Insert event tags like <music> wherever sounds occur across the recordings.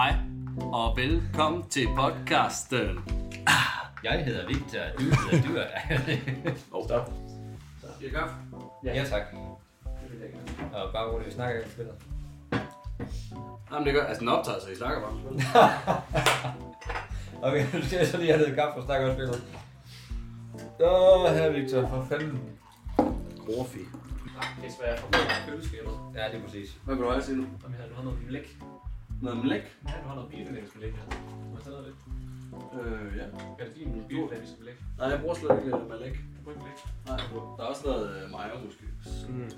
Hej, og velkommen til podcasten. Jeg hedder Victor, du hedder Dyr. <laughs> Oh, stop. Skal jeg kaffe? ja, tak. Og bare roligt, vi snakker ikke om spillet. Jamen det gør, altså den optager, så I snakker bare. <laughs> Okay, nu skal jeg så lige have noget kaffe og snakke om spillet. Åh, her Victor, for fanden. Profi. Det er svært at få køleskabet. Ja, det er præcis. Hvad vil du have, sige nu? Om jeg har noget blæk. Noget mlæk? Ja, du har noget biodynamisk her. Må jeg tage noget af det? Øh, ja. Er det din blæk? Nej, jeg bruger slet ikke uh, mlæk. Du bruger ikke blæk? Nej, der er også noget uh, mayo måske. Mm.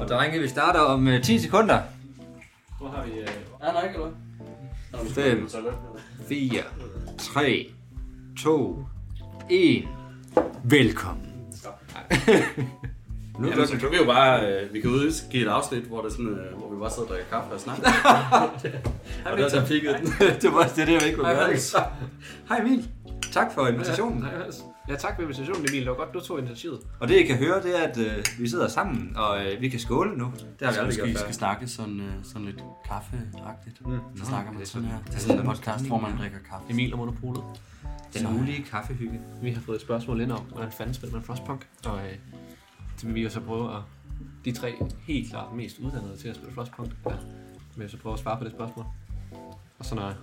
Og drenge, vi starter om uh, 10 sekunder. Hvor har vi... Øh, Ja, nej, ikke eller hvad? Nå, vi skal Fem. på toilet, eller? 4, 3, 2, 1. Velkommen. <laughs> nu Jamen, så kan vi jo bare, øh, vi kan udgive et afsnit, hvor, det er sådan, øh, hvor vi bare sidder og drikker kaffe og snakker. <laughs> og der, der pikkede den. det var det, er det, jeg ikke kunne Hej, gøre. Hej Emil. Tak for invitationen. Altså. Ja, tak for invitationen, Emil. Det var godt, du tog initiativet. Og det I kan høre, det er, at øh, vi sidder sammen, og øh, vi kan skåle nu. Det har vi aldrig gjort før. skal snakke sådan, øh, sådan lidt kaffeagtigt. Mm. Så snakker man det er sådan her. Det er sådan en podcast, hvor man drikker kaffe. Emil og Monopolet. Den mulige kaffehygge. Vi har fået et spørgsmål ind om, hvordan fanden spiller man Frostpunk. Og øh, vil vi jo så prøve at... De tre helt klart mest uddannede til at spille Frostpunk. Ja, vil så prøve at svare på det spørgsmål. Og så når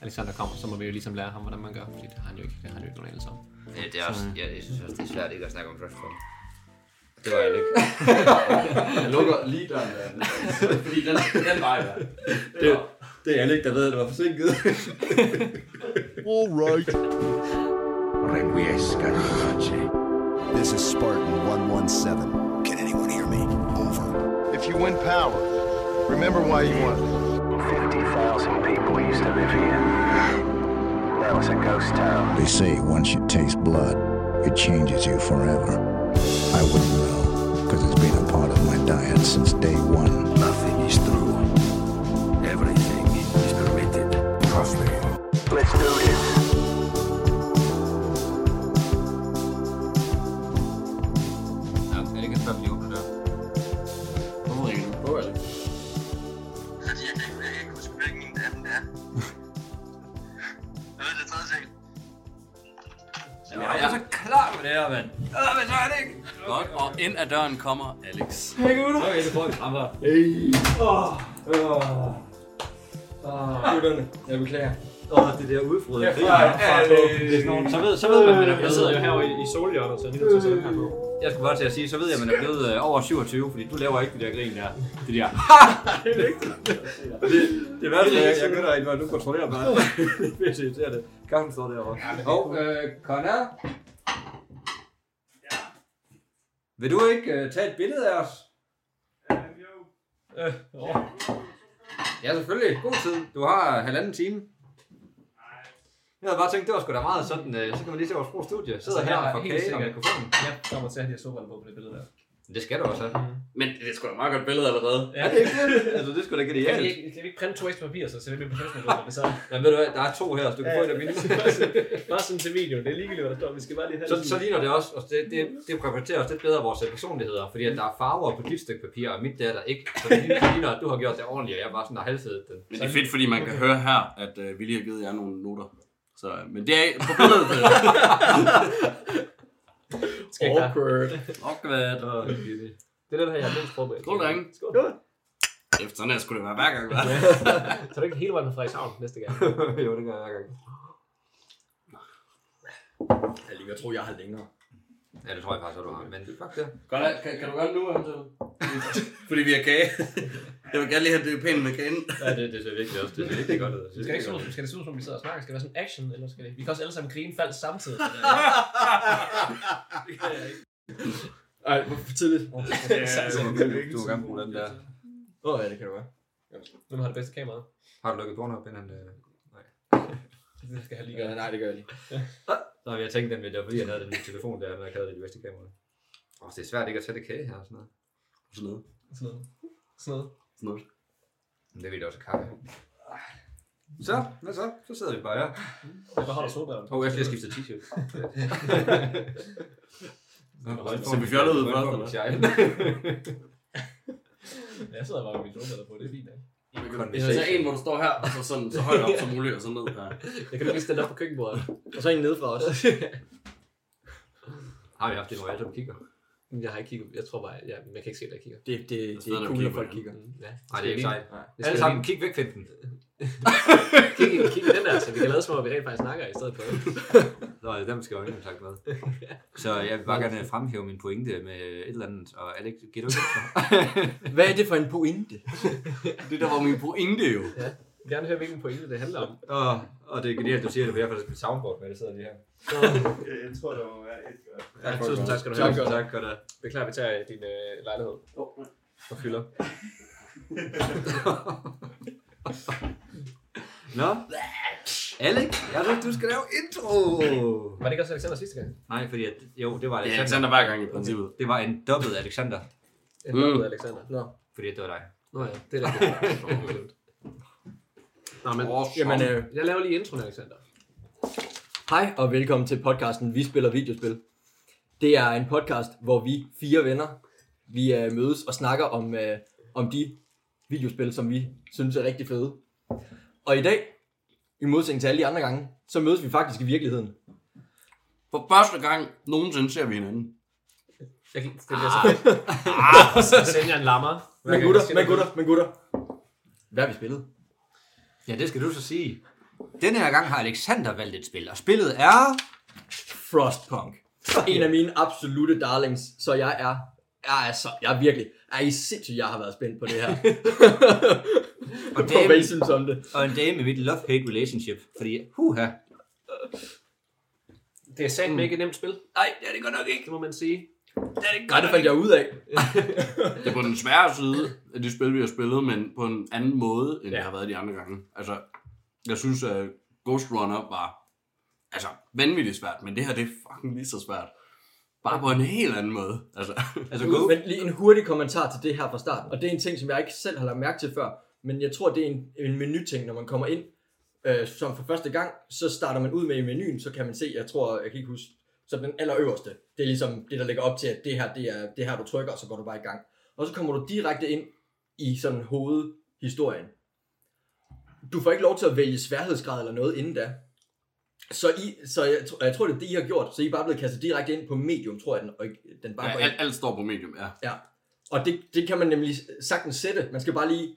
Alexander kommer, så må vi jo ligesom lære ham, hvordan man gør. Fordi det har han jo ikke, det har han jo ikke nogen anelse om. Ja, det er også, ja, jeg synes også, det er svært ikke at snakke om Frostpunk. Det var jeg ikke. <laughs> Jeg lukker lige døren der. Fordi den, den vej der. det, det er ikke, der ved, at det var forsinket. All right. Requiesca. This is Spartan 117. Can anyone hear me? Over. If you win power, remember why you won. 50,000 people used to live here. Now it's a ghost town. They say once you taste blood, it changes you forever. I wouldn't know, because it's been a part of my diet since day one. Nothing is true. Everything is permitted. Trust me. Let's do this. Ad døren kommer Alex. Okay, det får vi frem her. Gutterne, jeg beklager. Åh, det der udfrøde. Ja, ja. Det er Så ved, så ved man, man er Jeg blevet... sidder jo herovre i, i solhjørnet, så jeg er nødt til at sætte den her på. Jeg skulle bare til at sige, så ved jeg, at man er blevet øh, over 27, fordi du laver ikke det der grin der. <laughs> Det der. det, det værste, jeg, jeg gør dig, når du kontrollerer mig. <laughs> det er irriterende. Kaffen står derovre. Og, øh, Connor? Vil du ikke øh, tage et billede af os? Øh, åh. Ja, selvfølgelig. God tid. Du har halvanden time. Jeg havde bare tænkt, det var sgu da meget sådan, øh, så kan man lige se vores gode studie. Sidder Altså, her er og får kage og mikrofonen. Jeg kommer til at have de her på på det billede der. Det skal du også have. Men det er sgu da et meget godt billede allerede. Ja, det er ikke det. <laughs> Altså, det er sgu da Kan vi, genialt. ikke, kan vi ikke printe to ekstra papir, så ser vi når det så Ja, ved du hvad, der er to her, så du kan få et af mine. <laughs> Bare sådan til videoen. Det er ligegyldigt, hvad der står. Vi skal bare lige have Så, det så ligner det også, og det, det, det repræsenterer også lidt bedre vores personligheder, fordi at der er farver på dit stykke papir, og mit der er der ikke. Så det ligner- det at du har gjort det ordentligt, og jeg bare sådan har halset den. Men det er fedt, fordi man kan høre her, at vi lige har givet jer nogle noter. Så, øh, men det er på billedet. <laughs> <laughs> Skal awkward. Awkward. Åh, det er er den her, jeg har mindst forberedt. Skål, drenge. Skål. Efter sådan her skulle det være hver gang, hva'? Så er det ikke hele vejen fra Frederikshavn næste gang. <laughs> jo, det gør jeg hver gang. Jeg lige tro, jeg har længere. Ja, det tror jeg faktisk, at du har, men fuck det. Godt, kan, kan du gøre det nu, eventuelt? <laughs> Fordi vi har kage. Jeg vil gerne lige have det pænt med kagen. Ja, det, det ser virkelig også, det ser virkelig godt ud. Det Skal det, ikke ud, skal det se ud, som vi sidder og snakker? Skal det være sådan action, eller skal det... Vi kan også alle sammen grine falsk samtidig. <laughs> Ej, hvor for tidligt. godt. <laughs> Du må gerne bruge den der. Åh, oh, ja, det kan du være. Hvem har det bedste kamera? Har du lukket porno op inden? øh? Det skal jeg lige Ja, gøre. nej, det gør jeg lige. Så jeg tænkte nemlig, det var fordi, jeg havde den telefon der, når jeg havde det de bedste kameraer. Åh, det er svært ikke at sætte kage her og sådan noget. Sådan noget. Sådan noget. Sådan noget. Sådan noget. Men det vil jeg også kaffe. Så, hvad så? Så sidder vi bare her. Jeg beholder solbrillerne. Åh, oh, jeg skal lige skifte t-shirt. <laughs> Ser vi fjollet ud først, eller? <laughs> Jeg sidder bare med mine solbriller på, det er fint. ikke? Der er en, hvor du står her, og så, sådan, så højt op som muligt, og så ned her. Jeg kan lige stille op på køkkenbordet. Og så en nede fra os. Har vi haft det, hvor alle sammen kigger? Jeg har ikke kigget. Jeg tror bare, ja, man kan ikke se, at jeg kigger. Det, det, det, er der cool, når folk kigger. Ja. Nej, det er ikke sejt. Det Alle sammen, vi kig væk, find den. <laughs> kig, kig i den der, så vi kan lade som om, vi rent faktisk snakker i stedet for. Nå, det er dem, skal jeg jo ikke have sagt med. <laughs> Så jeg vil bare gerne fremhæve min pointe med et eller andet, og Alex, giver du ikke <laughs> Hvad er det for en pointe? Det der var min pointe jo. Jeg vil gerne høre, hvilken pointe det handler om. og, og det er genialt, du siger det, for jeg har faktisk mit soundboard med, det sidder lige her. Jeg tror, der må være et godt. Ja, tusind tak skal du Tak, have. godt. Tak, godt da. Beklager, vi tager din øh, lejlighed og fylder. <laughs> Nå, Alex, jeg synes, du skal lave intro. Var det ikke også Alexander sidste gang? Nej, fordi at, jo, det var Det er Alexander. Alexander hver gang i princippet. Det var en dobbelt Alexander, Jeg Mm. mm. Alexander. Nå. fordi det var dig. Nå ja, det er rigtigt. <laughs> Nå, men Åh, Jamen, øh, jeg laver lige introen, Alexander. Hej og velkommen til podcasten Vi spiller videospil. Det er en podcast, hvor vi fire venner, vi øh, mødes og snakker om, øh, om de videospil, som vi synes er rigtig fede. Og i dag, i modsætning til alle de andre gange, så mødes vi faktisk i virkeligheden. For første gang nogensinde ser vi hinanden. Jeg kan, det bliver så fedt. Ah, så sender jeg en lammer. Men gutter, men gutter, men gutter. Hvad har vi spillet? Ja, det skal du så sige. Denne her gang har Alexander valgt et spil, og spillet er... Frostpunk. <laughs> En af mine absolute darlings, så jeg er, jeg er, så, jeg er virkelig, er I sindssygt, jeg har været spændt på det her. <laughs> Og <laughs> det er- hvad I synes om det. Og en dame i mit love-hate relationship, fordi, huha, Det er sandt ikke et nemt spil. nej, det er det godt nok ikke. Det må man sige. Det er det Nej, godt det fandt jeg ud af. Det er på den svære side af de spil, vi har spillet, men på en anden måde, end. Ja. det har været de andre gange. Altså, jeg synes, at Ghost Runner var altså, vanvittigt svært, men det her, det er fucking lige så svært. Bare på en helt anden måde. Altså, Altså, go. Men lige en hurtig kommentar til det her fra starten. Og det er en ting, som jeg ikke selv har lagt mærke til før. Men jeg tror, det er en, en menuting, når man kommer ind. Øh, som for første gang, så starter man ud med i menuen, så kan man se, jeg tror, jeg kan ikke huske, så den allerøverste. Det er ligesom det, der ligger op til, at det her, det er det her, du trykker, og så går du bare i gang. Og så kommer du direkte ind i sådan hovedhistorien. Du får ikke lov til at vælge sværhedsgrad eller noget inden da. Så, I, så jeg, jeg tror, det er det, I har gjort. Så I er bare blevet kastet direkte ind på medium, tror jeg, den, og den bare ja, alt, alt står på medium, ja. Ja, og det, det kan man nemlig sagtens sætte. Man skal bare lige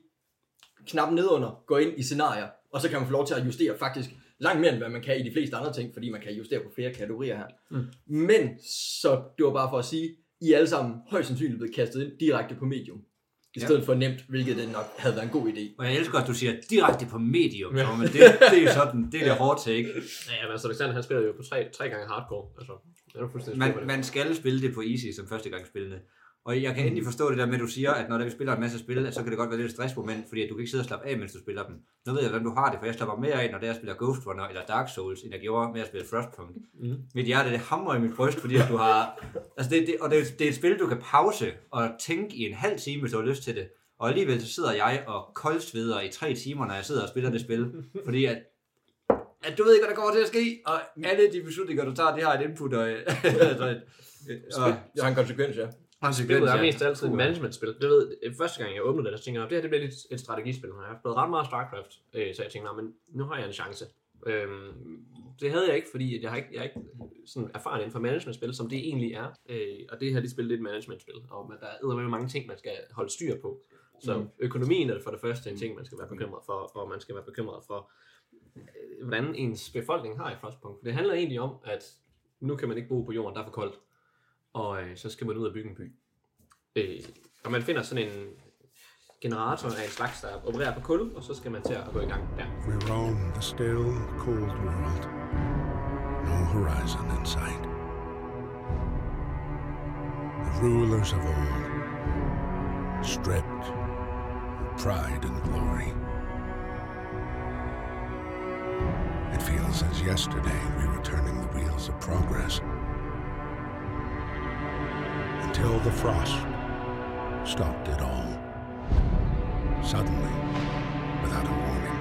knappe nedunder, gå ind i scenarier, og så kan man få lov til at justere faktisk langt mere, end hvad man kan i de fleste andre ting, fordi man kan justere på flere kategorier her. Mm. Men, så det var bare for at sige, I er alle sammen højst sandsynligt blevet kastet ind direkte på medium. I Ja. stedet for nemt, hvilket det nok havde været en god idé. Og jeg elsker, at du siger direkte på medium, Ja. men det, det er sådan, det er det hårdt take. Ja, men altså Alexander, han spiller jo på tre, tre gange hardcore. Altså, det er fuldstændig Man, man skal spille det på easy som første gang spillende. Og jeg kan endelig forstå det der med, at du siger, at når vi spiller en masse spil, så kan det godt være lidt et stressmoment, fordi at du kan ikke sidde og slappe af, mens du spiller dem. Nu ved jeg, hvordan du har det, for jeg slapper mere af, når jeg spiller Ghost Runner eller Dark Souls, end jeg gjorde med at spille Frostpunk. Mm. Mit hjerte, det hamrer i mit bryst, fordi at du har... Altså det, det, og det, er- det er et spil, du kan pause og tænke i en halv time, hvis du har lyst til det. Og alligevel så sidder jeg og koldsveder i tre timer, når jeg sidder og spiller det spil. Fordi at, at du ved ikke, hvad der kommer til at ske, og alle de beslutninger, du tager, det har et input og, <laughs> et, og, Jeg har en konsekvens, ja. Spillet er mest altid et managementspil. Det ved, øh, første gang jeg åbnede det, så tænkte jeg, det her det bliver lidt et strategispil. Jeg har spillet ret meget StarCraft, øh, så jeg tænkte, "Nå, men nu har jeg en chance. Øhm, det havde jeg ikke, fordi jeg har ikke, jeg er ikke sådan erfaren inden for managementspil, som det egentlig er. Øh, og det her det spil det er et managementspil, og man, der er med mange ting, man skal holde styr på. Så Mm. økonomien er for det første en ting, man skal være bekymret for, og man skal være bekymret for, øh, hvordan ens befolkning har i Frostpunk. For det handler egentlig om, at nu kan man ikke bo på jorden, der er for koldt, og øh, så skal man ud og bygge en by. Øh, og man finder sådan en generator af en slags, der opererer på kul, og så skal man til at gå i gang der. We roam the still, cold world. No horizon in sight. The rulers of old, stripped of pride and glory. It feels as yesterday we were turning the wheels of progress. Until the frost stopped it all. Suddenly, without a warning.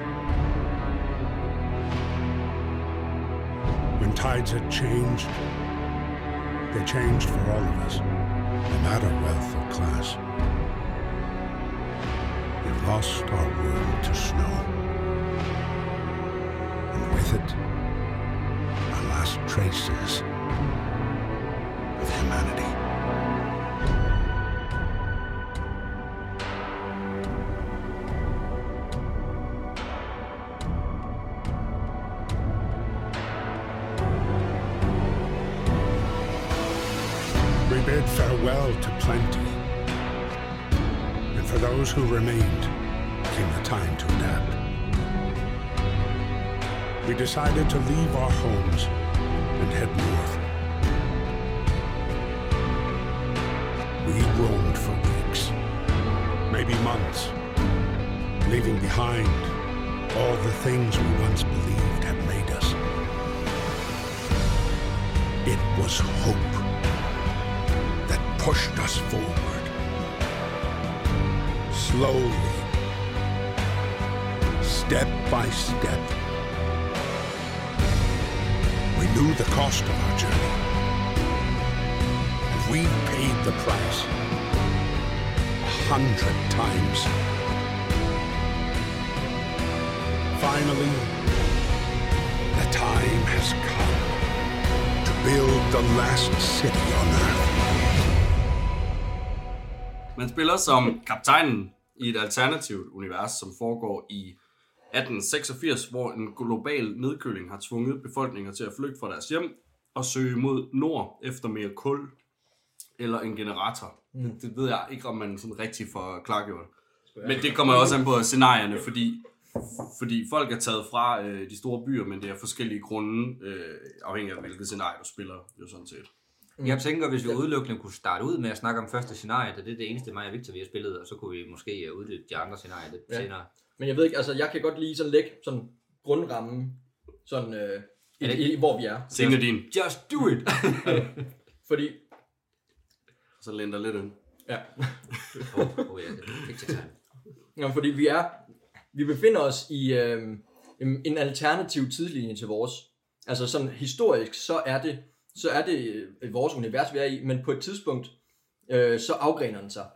When tides had changed, they changed for all of us, no matter wealth or class. It lost our world to snow. And with it, our last traces of humanity. Those who remained, came the time to adapt. We decided to leave our homes and head north. We roamed for weeks, maybe months, leaving behind all the things we once believed had made us. It was hope that pushed us forward. Slowly, step by step, we knew the cost of our journey. And we paid the price a hundred times. Finally, the time has come to build the last city on earth. Man spiller som kaptajnen i et alternativt univers, som foregår i 1886, hvor en global nedkøling har tvunget befolkninger til at flygte fra deres hjem og søge mod nord efter mere kul eller en generator. Mm. Det, det ved jeg ikke, om man sådan rigtig får klargjort. Men det kommer også an på scenarierne, fordi, fordi folk er taget fra øh, de store byer, men det er forskellige grunde, øh, afhængig af hvilket scenarie du spiller, jo sådan set. Jeg tænker, hvis vi udelukkende kunne starte ud med at snakke om første scenarie, da det er det eneste mig og Victor, vi har spillet, og så kunne vi måske øh, uddybe de andre scenarier lidt Ja. senere. Men jeg ved ikke, altså jeg kan godt lige sådan lægge sådan grundrammen, sådan øh, i, det- i, hvor vi er. Scene din. Just do it! <laughs> Fordi, Så lænder lidt ind. ja, Åh, <laughs> oh, ja, det er vigtigt tegn. ja, fordi vi er, vi befinder os i øh, en, en alternativ tidslinje til vores. Altså sådan historisk, så er det, så er det øh, vores univers, vi er i, men på et tidspunkt, øh, så afgrener den sig.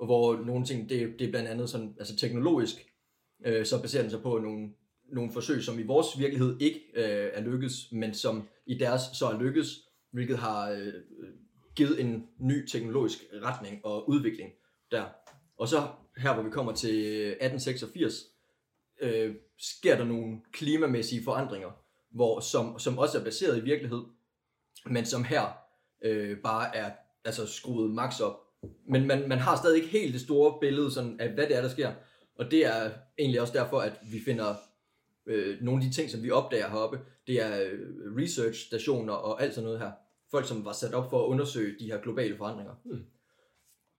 Og hvor nogle ting, det, det er blandt andet sådan, altså teknologisk, øh, så baserer den sig på nogle, nogle forsøg, som i vores virkelighed ikke øh, er lykkes, men som i deres så er lykkes, hvilket har øh, øh, givet en ny teknologisk retning og udvikling der. Og så her, hvor vi kommer til øh, 1886, øh, sker der nogle klimamæssige forandringer, hvor, som, som også er baseret i virkelighed, men som her øh, bare er altså, skruet max op. Men man, man har stadig ikke helt det store billede sådan, af, hvad det er, der sker. Og det er egentlig også derfor, at vi finder øh, nogle af de ting, som vi opdager heroppe, det er øh, research-stationer og alt sådan noget her. Folk, som var sat op for at undersøge de her globale forandringer. Hmm.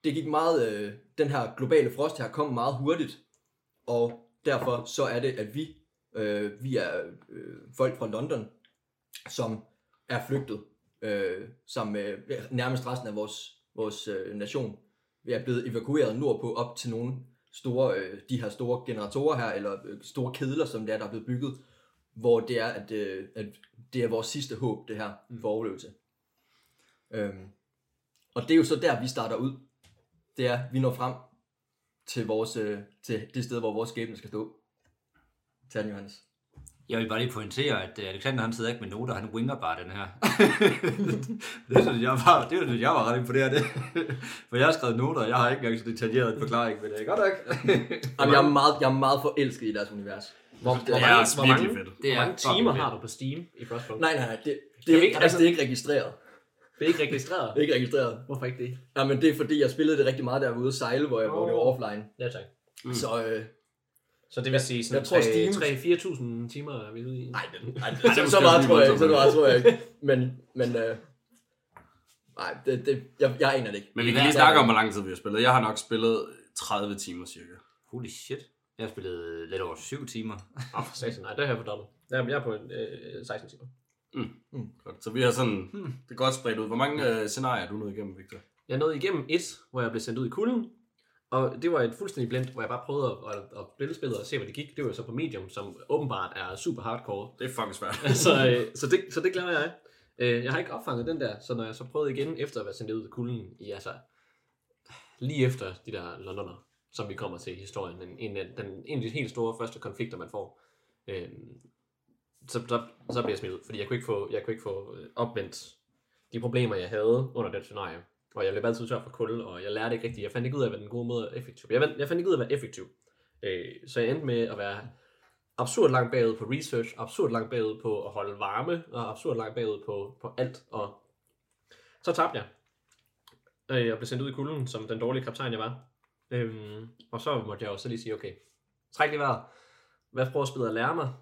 Det gik meget, øh, den her globale frost her kom meget hurtigt, og derfor så er det, at vi, øh, vi er øh, folk fra London, som er flygtet øh, sammen med nærmest resten af vores, vores øh, nation. Vi er blevet evakueret nordpå op til nogle store, øh, de her store generatorer her, eller øh, store kedler, som det er, der er blevet bygget, hvor det er, at, øh, at det er vores sidste håb, det her, for overlevelse. Øhm, og det er jo så der, vi starter ud. Det er, vi når frem til, vores, øh, til det sted, hvor vores skæbne skal stå. Tag den, Johannes. Jeg vil bare lige pointere, at øh, Alexander han sidder ikke med noter, han winger bare den her. <laughs> det synes jeg var, det synes jeg var ret imponerende. <laughs> For jeg har skrevet noter, og jeg har ikke engang så detaljeret en forklaring, men det er godt nok. <laughs> Jamen, jeg, er meget, jeg er meget forelsket i deres univers. Hvor, Det hvor, er mange, også hvor, virkelig mange, fedt. Det er hvor mange timer har du på Steam i Frostpunk? Nej, nej, nej. Det, det, er, ikke- altså, det er ikke registreret. Det er ikke registreret. Det er ikke registreret. Hvorfor ikke det? Ja, men det er fordi, jeg spillede det rigtig meget, der jeg var ude at sejle, hvor, jeg, det var offline. Ja, tak. Mm. Så øh, Så det vil sige sådan jeg tror, Steam- 3-4.000 timer er vi ude i. nej, <laughs> er så, så meget tror jeg ikke. Så meget tror jeg ikke. Men, men øh, nej, det, det, jeg, jeg aner det ikke. Men vi kan lige snakke om, hvor lang tid vi har spillet. Jeg har nok spillet 30 timer cirka. Holy shit. Jeg har spillet lidt over 7 timer. Åh, for satan, nej, det har jeg fordoblet. Jeg er på øh, 16 timer. Godt. Så vi har sådan, hmm. det er godt spredt ud. Hvor mange øh, scenarier er du nået igennem, Victor? Jeg nåede igennem et, hvor jeg blev sendt ud i kulden, og det var et fuldstændig blindt, hvor jeg bare prøvede at, at, at spille spillet og se, hvad det gik. Det var så på Medium, som åbenbart er super hardcore. Det er fucking svært. <laughs> så, øh, så, det, så det glemmer jeg. Øh, jeg har ikke opfanget den der, så når jeg så prøvede igen efter at være sendt ud i kulden i altså lige efter de der Londoner, som vi kommer til i historien. En, en, af, den, en af de helt store første konflikter, man får. Øh, så, så, så bliver jeg smidt ud, fordi jeg kunne ikke få, jeg kunne ikke få øh, opvendt de problemer, jeg havde under det scenarie. Og jeg løb altid tør for kul, og jeg lærte ikke rigtigt. Jeg fandt ikke ud af, hvad den gode måde er effektiv. Jeg, jeg fandt ikke ud af, hvad effektiv. Øh, så jeg endte med at være absurd langt bagud på research, absurd langt bagud på at holde varme, og absurd langt bagud på, på alt. Og så tabte jeg. Øh, jeg blev sendt ud i kulden, som den dårlige kaptajn, jeg var. Øhm, og så måtte jeg også lige sige, okay, træk lige vejret. Hvad prøver spillet at lære mig?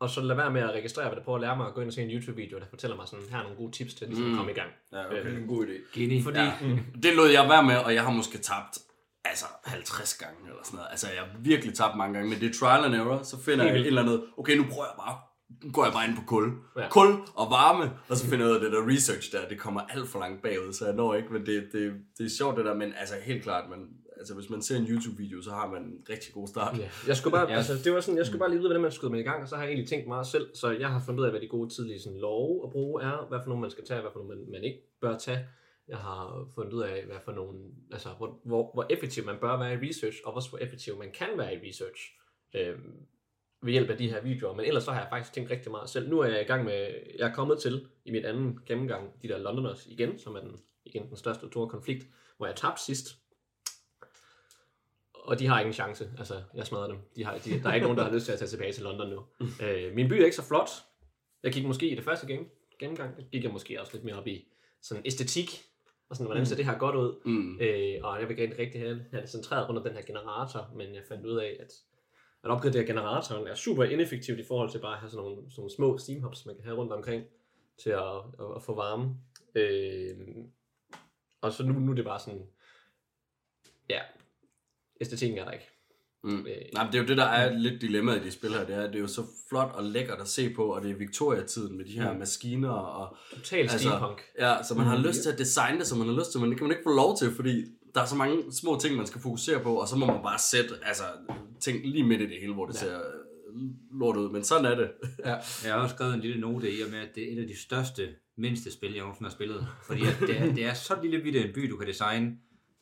Og så lad være med at registrere, hvad det prøver at lære mig, og gå ind og se en YouTube-video, der fortæller mig sådan, her er nogle gode tips til, ligesom Mm. at komme i gang. Ja, okay. Øh, Det er en god idé. Geni. Fordi, Ja. mm, Det lod jeg være med, og jeg har måske tabt altså 50 gange eller sådan noget. Altså jeg har virkelig tabt mange gange, men det er trial and error, så finder jeg et eller andet, okay nu prøver jeg bare, nu går jeg bare ind på kul. Ja. Kul og varme, og så finder jeg ud af det der research der, det kommer alt for langt bagud, så jeg når ikke, men det, det, det er sjovt det der, men altså helt klart, man, altså hvis man ser en YouTube-video, så har man en rigtig god start. Ja, jeg skulle bare, Ja. altså, det var sådan, jeg skulle bare lige vide, hvordan man skød mig i gang, og så har jeg egentlig tænkt meget selv, så jeg har fundet ud af, hvad de gode tidlige sådan, love at bruge er, hvad for nogle man skal tage, hvad for nogle man, man ikke bør tage. Jeg har fundet ud af, hvad for nogle, altså, hvor, hvor, hvor effektiv man bør være i research, og også hvor effektiv man kan være i research. Øhm, ved hjælp af de her videoer, men ellers så har jeg faktisk tænkt rigtig meget selv. Nu er jeg i gang med, jeg er kommet til i mit anden gennemgang, de der Londoners igen, som er den, igen den største store konflikt, hvor jeg tabte sidst. Og de har ingen chance. Altså, jeg smadrer dem. De har, de, der er ikke nogen, der har lyst til at tage tilbage til London nu. øh, min by er ikke så flot. Jeg gik måske i det første gen, gennemgang, der gik jeg måske også lidt mere op i sådan æstetik, og sådan, hvordan ser det her godt ud. Mm. Øh, og jeg vil gerne rigtig have, have det centreret under den her generator, men jeg fandt ud af, at at opgradere generatoren er super ineffektivt i forhold til bare at have sådan nogle, sådan nogle små steamhubs, man kan have rundt omkring til at, at, at få varme. Øh, og så nu, nu er det bare sådan, ja, æstetikken er der ikke. Mm. Øh, Nej, men det er jo det, der er lidt dilemmaet i de spil her. Det er, det er jo så flot og lækkert at se på, og det er Victoria-tiden med de her Mm. maskiner. Og, Total steampunk. Ja, så man har Mm. lyst til at designe det, som man har lyst til, men det kan man ikke få lov til, fordi der er så mange små ting, man skal fokusere på, og så må man bare sætte altså, ting lige midt i det hele, hvor det Ja. ja. ser øh, lort ud. Men sådan er det. Ja. <laughs> Jeg har også skrevet en lille note i og med, at det er et af de største, mindste spil, jeg nogensinde har spillet. Fordi at det, er, det er så lille bitte en by, du kan designe,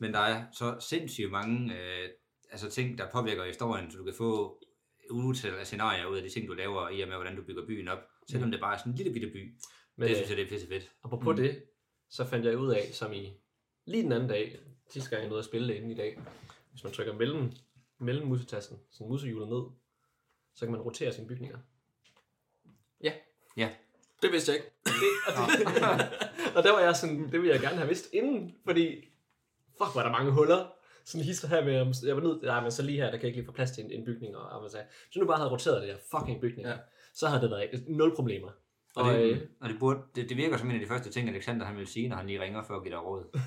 men der er så sindssygt mange øh, altså ting, der påvirker historien, så du kan få utal af scenarier ud af de ting, du laver, i og med, hvordan du bygger byen op. Selvom det bare er sådan en lille bitte by. Men, det synes jeg, det er pisse fedt. Apropos mm. det, så fandt jeg ud af, som i lige den anden dag, sidste gang jeg nåede at spille det inden i dag, hvis man trykker mellem, mellem musetasten, sådan musehjulet ned, så kan man rotere sine bygninger. Ja. Ja. Det vidste jeg ikke. Det, og, det, <laughs> <laughs> og der var jeg sådan, det ville jeg gerne have vidst inden, fordi fuck, var der mange huller. Sådan hister her med, jeg var nødt, nej, men så lige her, der kan jeg ikke lige få plads til en, en bygning, og, og man sagde, så nu bare havde roteret det der fucking bygning, ja. så havde det været nul problemer. Og, Og, det, øh, og det, burde, det, det virker som en af de første ting, Alexander han vil sige, når han lige ringer for at give dig råd. <laughs>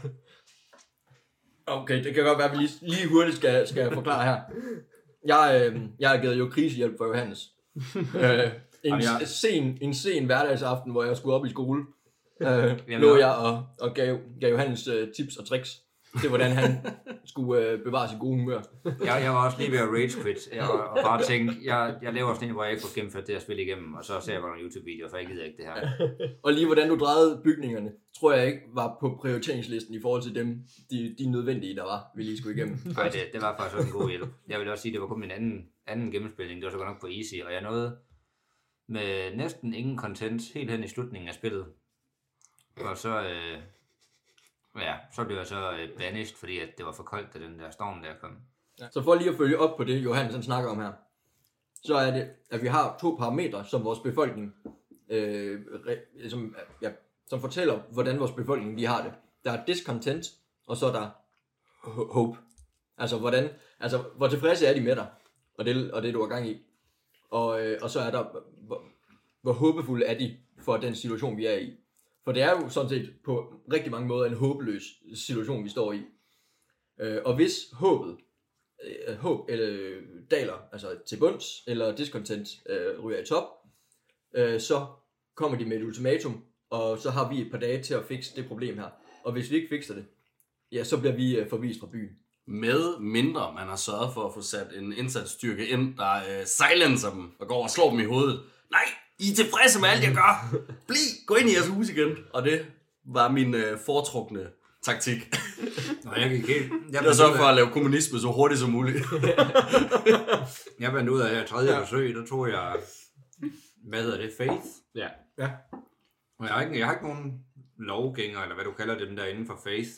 Okay, det kan godt være, at vi lige, lige hurtigt skal, skal forklare her. Jeg, øh, jeg har givet jo krisehjælp for Johannes. <laughs> øh, en, jeg- sen, en sen hverdagsaften, hvor jeg skulle op i skole, øh, Jamen, lå jeg- jeg og, og gav, gav Johannes øh, tips og tricks til, hvordan han skulle øh, bevare sit gode humør. Jeg, jeg var også lige ved at rage quit, jeg, og, og bare tænkte, jeg, jeg laver sådan en, hvor jeg ikke får gennemført det her spil igennem, og så ser jeg bare nogle YouTube-videoer, for jeg gider ikke det her. Og lige hvordan du drejede bygningerne, tror jeg ikke var på prioriteringslisten i forhold til dem, de, de nødvendige, der var, vi lige skulle igennem. Nej, det, det var faktisk også en god hjælp. Jeg vil også sige, det var kun min anden, anden gennemspilning, det var så godt nok på easy, og jeg nåede med næsten ingen content helt hen i slutningen af spillet. Og så, øh, ja, så blev jeg så øh, banished, fordi at det var for koldt, da den der storm der kom. Så for lige at følge op på det, Johannes han snakker om her, så er det, at vi har to parametre, som vores befolkning, øh, re, øh, som, ja, som fortæller, hvordan vores befolkning de har det. Der er discontent, og så er der hope. Altså, hvordan, altså, hvor tilfredse er de med dig, og det, og det du har gang i. Og, øh, og så er der, hvor, hvor håbefulde er de for den situation, vi er i. For det er jo sådan set på rigtig mange måder en håbløs situation, vi står i. Øh, og hvis håbet øh, håb eller øh, daler altså til bunds, eller discontent øh, ryger i top, øh, så kommer de med et ultimatum, og så har vi et par dage til at fikse det problem her. Og hvis vi ikke fikser det, ja, så bliver vi øh, forvist fra byen. Med mindre man har sørget for at få sat en indsatsstyrke ind, der øh, silencer dem og går og slår dem i hovedet. Nej, i er tilfredse med alt, jeg gør. <laughs> Bliv, gå ind i jeres hus igen. Og det var min øh, foretrukne taktik. Nå, jeg gik helt... Jeg Det var så for at lave kommunisme så hurtigt som muligt. <laughs> Jeg vandt ud af tredje ja. forsøg, der tog jeg, hvad hedder det, faith. Ja. Ja. Og jeg har ikke, jeg har ikke nogen lovgænger, eller hvad du kalder dem der inden for faith.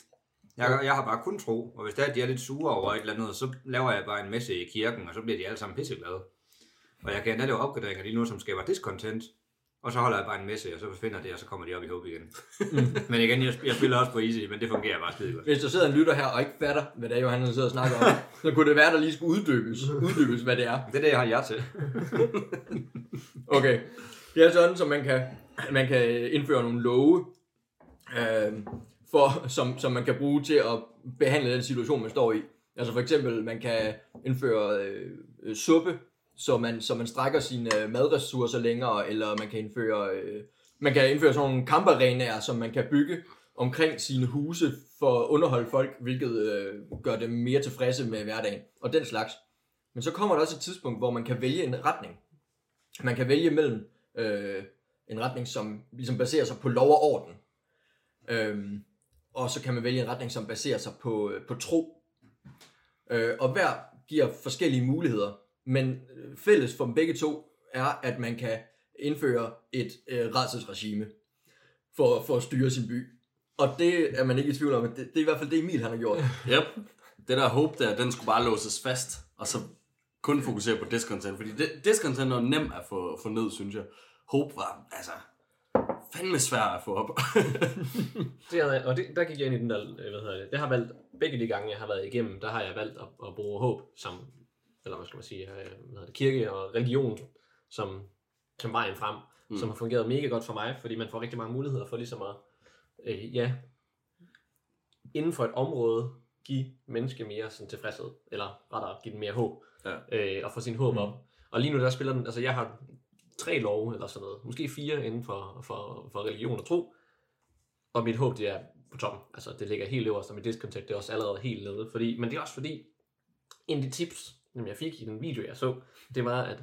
Jeg, jeg har bare kun tro, og hvis der de er lidt sure over et eller andet, så laver jeg bare en messe i kirken, og så bliver de alle sammen pisseglade. Og jeg kan endda lave opgraderinger lige nu, som skaber discontent. Og så holder jeg bare en messe, og så forsvinder det, og så kommer de op i håb igen. <laughs> men igen, jeg, jeg spiller også på easy, men det fungerer bare skide godt. Hvis der sidder en lytter her og ikke fatter, hvad det er, Johan sidder og snakker om, <laughs> så kunne det være, der lige skulle uddybes, uddybes hvad det er. Det er det, jeg har jer til. <laughs> Okay. Det er sådan, så man kan, man kan indføre nogle love, øh, for, som, som man kan bruge til at behandle den situation, man står i. Altså for eksempel, man kan indføre øh, øh, suppe, så man, så man strækker sine øh, madressourcer længere, eller man kan indføre, øh, man kan indføre sådan nogle kamparenaer, som man kan bygge omkring sine huse for at underholde folk, hvilket øh, gør dem mere tilfredse med hverdagen, og den slags. Men så kommer der også et tidspunkt, hvor man kan vælge en retning. Man kan vælge mellem øh, en retning, som ligesom baserer sig på lov og orden. Øhm, og så kan man vælge en retning, som baserer sig på, øh, på tro. Øh, og hver giver forskellige muligheder, men øh, fælles for dem begge to er, at man kan indføre et øh, rædselsregime for, for at styre sin by. Og det er man ikke i tvivl om, det, det er i hvert fald det Emil han har gjort. <laughs> Yep. Det der håb der, den skulle bare låses fast, og så kun fokusere på discontent, fordi det, discontent er nem at få, få ned, synes jeg. Håb var, altså, fandme svær at få op. <laughs> Det er, og det, der gik jeg ind i den der, øh, hvad hedder det, det har valgt, begge de gange, jeg har været igennem, der har jeg valgt at, at bruge håb som, eller hvad skal man sige, øh, hvad hedder det, kirke og religion som, som vejen frem, mm. som har fungeret mega godt for mig, fordi man får rigtig mange muligheder for ligesom at, øh, ja, inden for et område, give menneske mere sådan tilfredshed, eller rettere give dem mere håb, Ja. øh, og få sin håb op. Og lige nu der spiller den, altså jeg har tre love, eller sådan noget, måske fire inden for, for, for religion og tro, og mit håb, det er på toppen. Altså, det ligger helt øverst, og mit discontent, det er også allerede helt nede. Fordi, men det er også fordi, en af de tips, som jeg fik i den video, jeg så, det var, at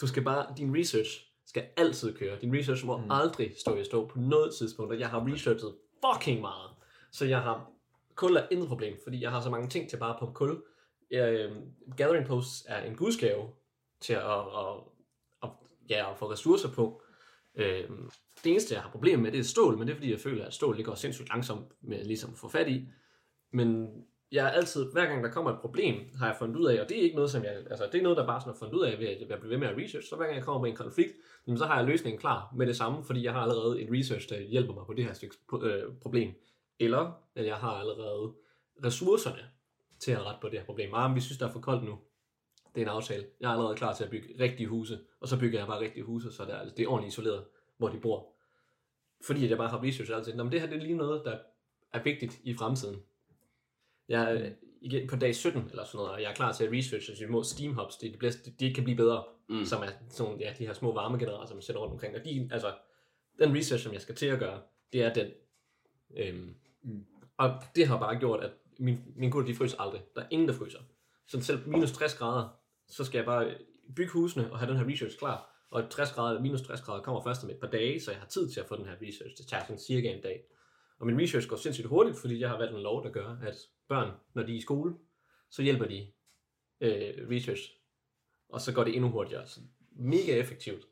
du skal bare, din research skal altid køre. Din research må mm. aldrig stå i stå på noget tidspunkt, og jeg har researchet fucking meget. Så jeg har kul er intet problem, fordi jeg har så mange ting til bare pumpe kul. Jeg, øh, gathering posts er en gudsgave til at, at, at, ja, at få ressourcer på. Øh, det eneste, jeg har problemer med, det er stål, men det er fordi, jeg føler, at stål det går sindssygt langsomt med ligesom at få fat i. Men jeg er altid, hver gang der kommer et problem, har jeg fundet ud af, og det er ikke noget, som jeg, altså det er noget, der bare sådan er fundet ud af, ved at jeg bliver ved med at research, så hver gang jeg kommer med en konflikt, jamen, så har jeg løsningen klar med det samme, fordi jeg har allerede en research, der hjælper mig på det her stykke øh, problem. Eller, at jeg har allerede ressourcerne til at rette på det her problem. Ah, men vi synes, der er for koldt nu. Det er en aftale. Jeg er allerede klar til at bygge rigtige huse, og så bygger jeg bare rigtige huse, så det er, altså, det er ordentligt isoleret, hvor de bor. Fordi jeg bare har research altid. Nå, men det her det er lige noget, der er vigtigt i fremtiden. Jeg er igen på dag 17 eller sådan noget, og jeg er klar til at researche de små steam hubs, de, de, bedste, de kan blive bedre, mm. som er sådan, ja, de her små varmegeneratorer, som man sætter rundt omkring. Og de, altså, den research, som jeg skal til at gøre, det er den. Øhm, mm. Og det har bare gjort, at min, min gutter, de fryser aldrig. Der er ingen, der fryser. Så selv minus 60 grader, så skal jeg bare bygge husene og have den her research klar. Og 60 grader, minus 60 grader kommer først om et par dage, så jeg har tid til at få den her research. Det tager sådan cirka en dag. Og min research går sindssygt hurtigt, fordi jeg har valgt en lov, der gør, at børn, når de er i skole, så hjælper de øh, research. Og så går det endnu hurtigere. Så mega effektivt.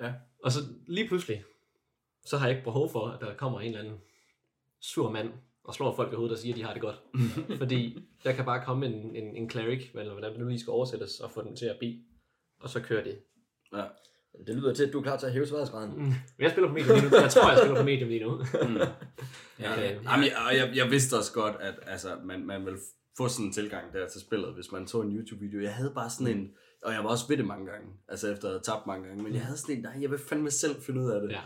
Ja. Og så lige pludselig, så har jeg ikke behov for, at der kommer en eller anden sur mand og slår folk i hovedet og siger, at de har det godt. <laughs> Fordi der kan bare komme en, en, en cleric, eller hvordan det nu lige skal oversættes, og få den til at bede. Og så kører det. Ja. Det lyder til, at du er klar til at hæve sværhedsgraden. Mm. Jeg spiller på medium lige nu. Jeg tror, jeg spiller på medium lige nu. Mm. <laughs> Ja, øh, Jamen, jeg, jeg, jeg vidste også godt, at altså, man, man vil få sådan en tilgang der til spillet, hvis man så en YouTube-video. Jeg havde bare sådan en, og jeg var også ved det mange gange, altså efter at have tabt mange gange, men jeg havde sådan en, nej, jeg vil fandme selv finde ud af det. Ja.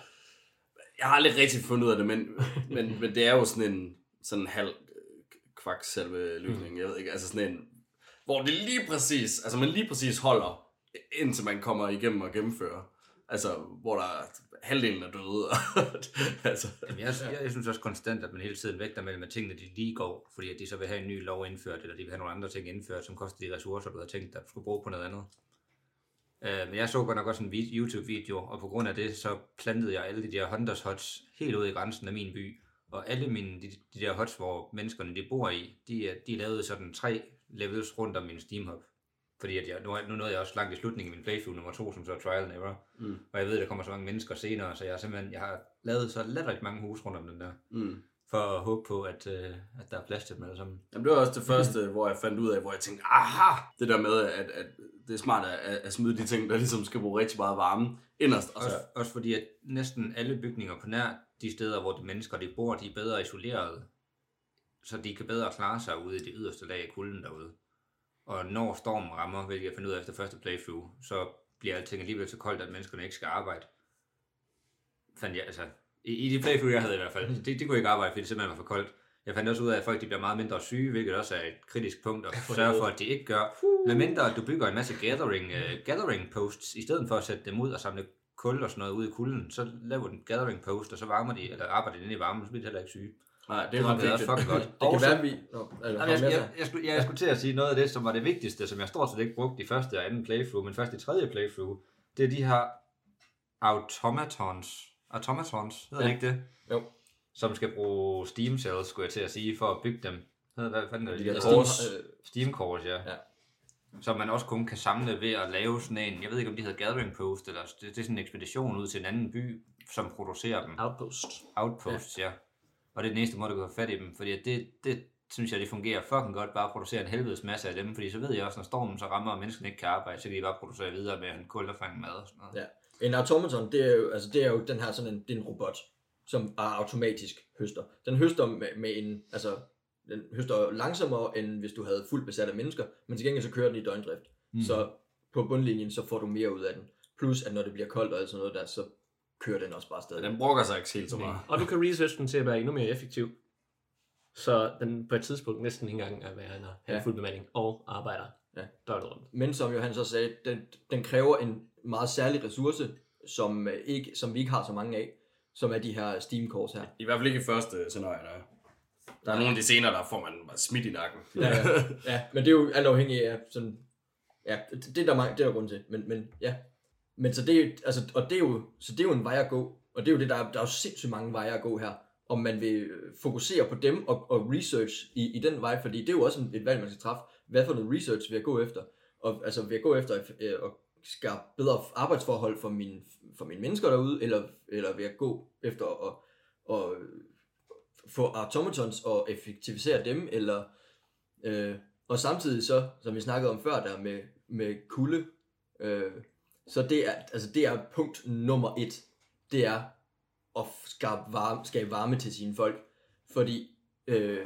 Jeg har aldrig rigtig fundet ud af det, men, men, men det er jo sådan en sådan en halv kvakselve løsning, jeg ved ikke, altså sådan en, hvor det lige præcis, altså man lige præcis holder, indtil man kommer igennem og gennemfører. Altså, hvor der er halvdelen er døde. <laughs> altså. Jamen, jeg, jeg, jeg, synes også konstant, at man hele tiden vægter mellem, at tingene de lige går, fordi at de så vil have en ny lov indført, eller de vil have nogle andre ting indført, som koster de ressourcer, du havde tænkt, at du skulle bruge på noget andet. Øh, men jeg så godt nok også en YouTube-video, og på grund af det, så plantede jeg alle de der Hunters Huts helt ude i grænsen af min by, Og alle mine, de, de der huts, hvor menneskerne de bor i, de, de lavede sådan tre levels rundt om min Steam Hub. Fordi at jeg, nu, nu nåede jeg også langt i slutningen af min playthrough nummer to, som så er Trial and Error. Mm. Og jeg ved, der kommer så mange mennesker senere, så jeg har simpelthen jeg har lavet så latterligt mange huse rundt om den der. Mm. For at håbe på, at, øh, at der er plads til dem alle sammen. Jamen, det var også det første, <laughs> hvor jeg fandt ud af, hvor jeg tænkte, aha, det der med, at, at det er smart at, at, at smide de ting, der ligesom skal bruge rigtig meget varme inderst. Og så, Også, også fordi, at næsten alle bygninger på nær de steder, hvor de mennesker de bor, de er bedre isoleret. Så de kan bedre klare sig ude i det yderste lag af kulden derude. Og når stormen rammer, hvilket jeg fandt ud af efter første playthrough, så bliver alting alligevel så koldt, at menneskerne ikke skal arbejde. Fandt jeg, altså, i, i de playthrough, jeg havde i hvert fald, det, det kunne ikke arbejde, fordi det simpelthen var for koldt. Jeg fandt også ud af, at folk de bliver meget mindre syge, hvilket også er et kritisk punkt at sørge for, at de ikke gør. Med mindre, du bygger en masse gathering, uh, gathering posts, i stedet for at sætte dem ud og samle kul og sådan noget ud i kulden, så laver du en gathering post, og så varmer de, eller arbejder de inde i varmen, så bliver de heller ikke syge. Nej, det også vigtigt. fucking godt. Det kan være, vi... Nå, altså, Jamen, jeg, jeg, jeg, jeg, skulle, jeg, jeg skulle til at sige noget af det, som var det vigtigste, som jeg stort set ikke brugte i første og anden playthrough, men først i tredje playthrough, det er de her automatons. Automatons, hedder Ja. det ikke det? Jo. Som skal bruge Steam cells, skulle jeg til at sige, for at bygge dem. Hvad, hvad fanden er det? De? Steam- øh, Steam cores, ja. Ja. Som man også kun kan samle ved at lave sådan en, jeg ved ikke om de hedder Gathering Post, eller det, det er sådan en ekspedition ud til en anden by, som producerer dem. Outpost. Outposts, ja. ja. Og det er den eneste måde, du kan få fat i dem, fordi at det, det synes jeg, det fungerer fucking godt, bare at producere en helvedes masse af dem, fordi så ved jeg også, når stormen så rammer, og menneskene ikke kan arbejde, så kan de bare producere videre med en kul og fange mad og sådan noget. Ja. En automaton, det er jo, altså, det er jo den her sådan en, det er en robot, som er automatisk høster. Den høster med, med en, altså, den høster langsommere, end hvis du havde fuldt besat af mennesker, men til gengæld så kører den i døgndrift. Mm. Mm. Så på bundlinjen, så får du mere ud af den. Plus, at når det bliver koldt og alt sådan noget der, så kører den også bare stadig. Den brokker sig ikke helt så meget. Og du kan research den til at være endnu mere effektiv. Så den på et tidspunkt næsten ikke engang er værende at have Ja. fuld bemanding og arbejder Ja. døgnet rundt. Men som Johan så sagde, den, den kræver en meget særlig ressource, som, øh, ikke, som vi ikke har så mange af, som er de her Steam Cores her. I hvert fald ikke i første scenarie, der er. Der er nogle af de scener, der får man bare smidt i nakken. Ja, ja. ja, men det er jo alt afhængigt af sådan, ja, det, det er der mange, det er der grund til, men, men ja. Men så det, altså, og det er jo, så det er jo en vej at gå, og det er jo det, der er, der er jo sindssygt mange veje at gå her, om man vil øh, fokusere på dem og, og research i, i den vej, fordi det er jo også et valg, man skal træffe. Hvad for noget research vil jeg gå efter? Og altså vil jeg gå efter øh, at skabe bedre arbejdsforhold for mine, for mine mennesker derude, eller, eller vil jeg gå efter at, at øh, få automatons og effektivisere dem, eller øh, og samtidig så, som vi snakkede om før der med, med kulde, øh, så det er, altså det er punkt nummer et, det er at skabe varme, skabe varme til sine folk, fordi øh,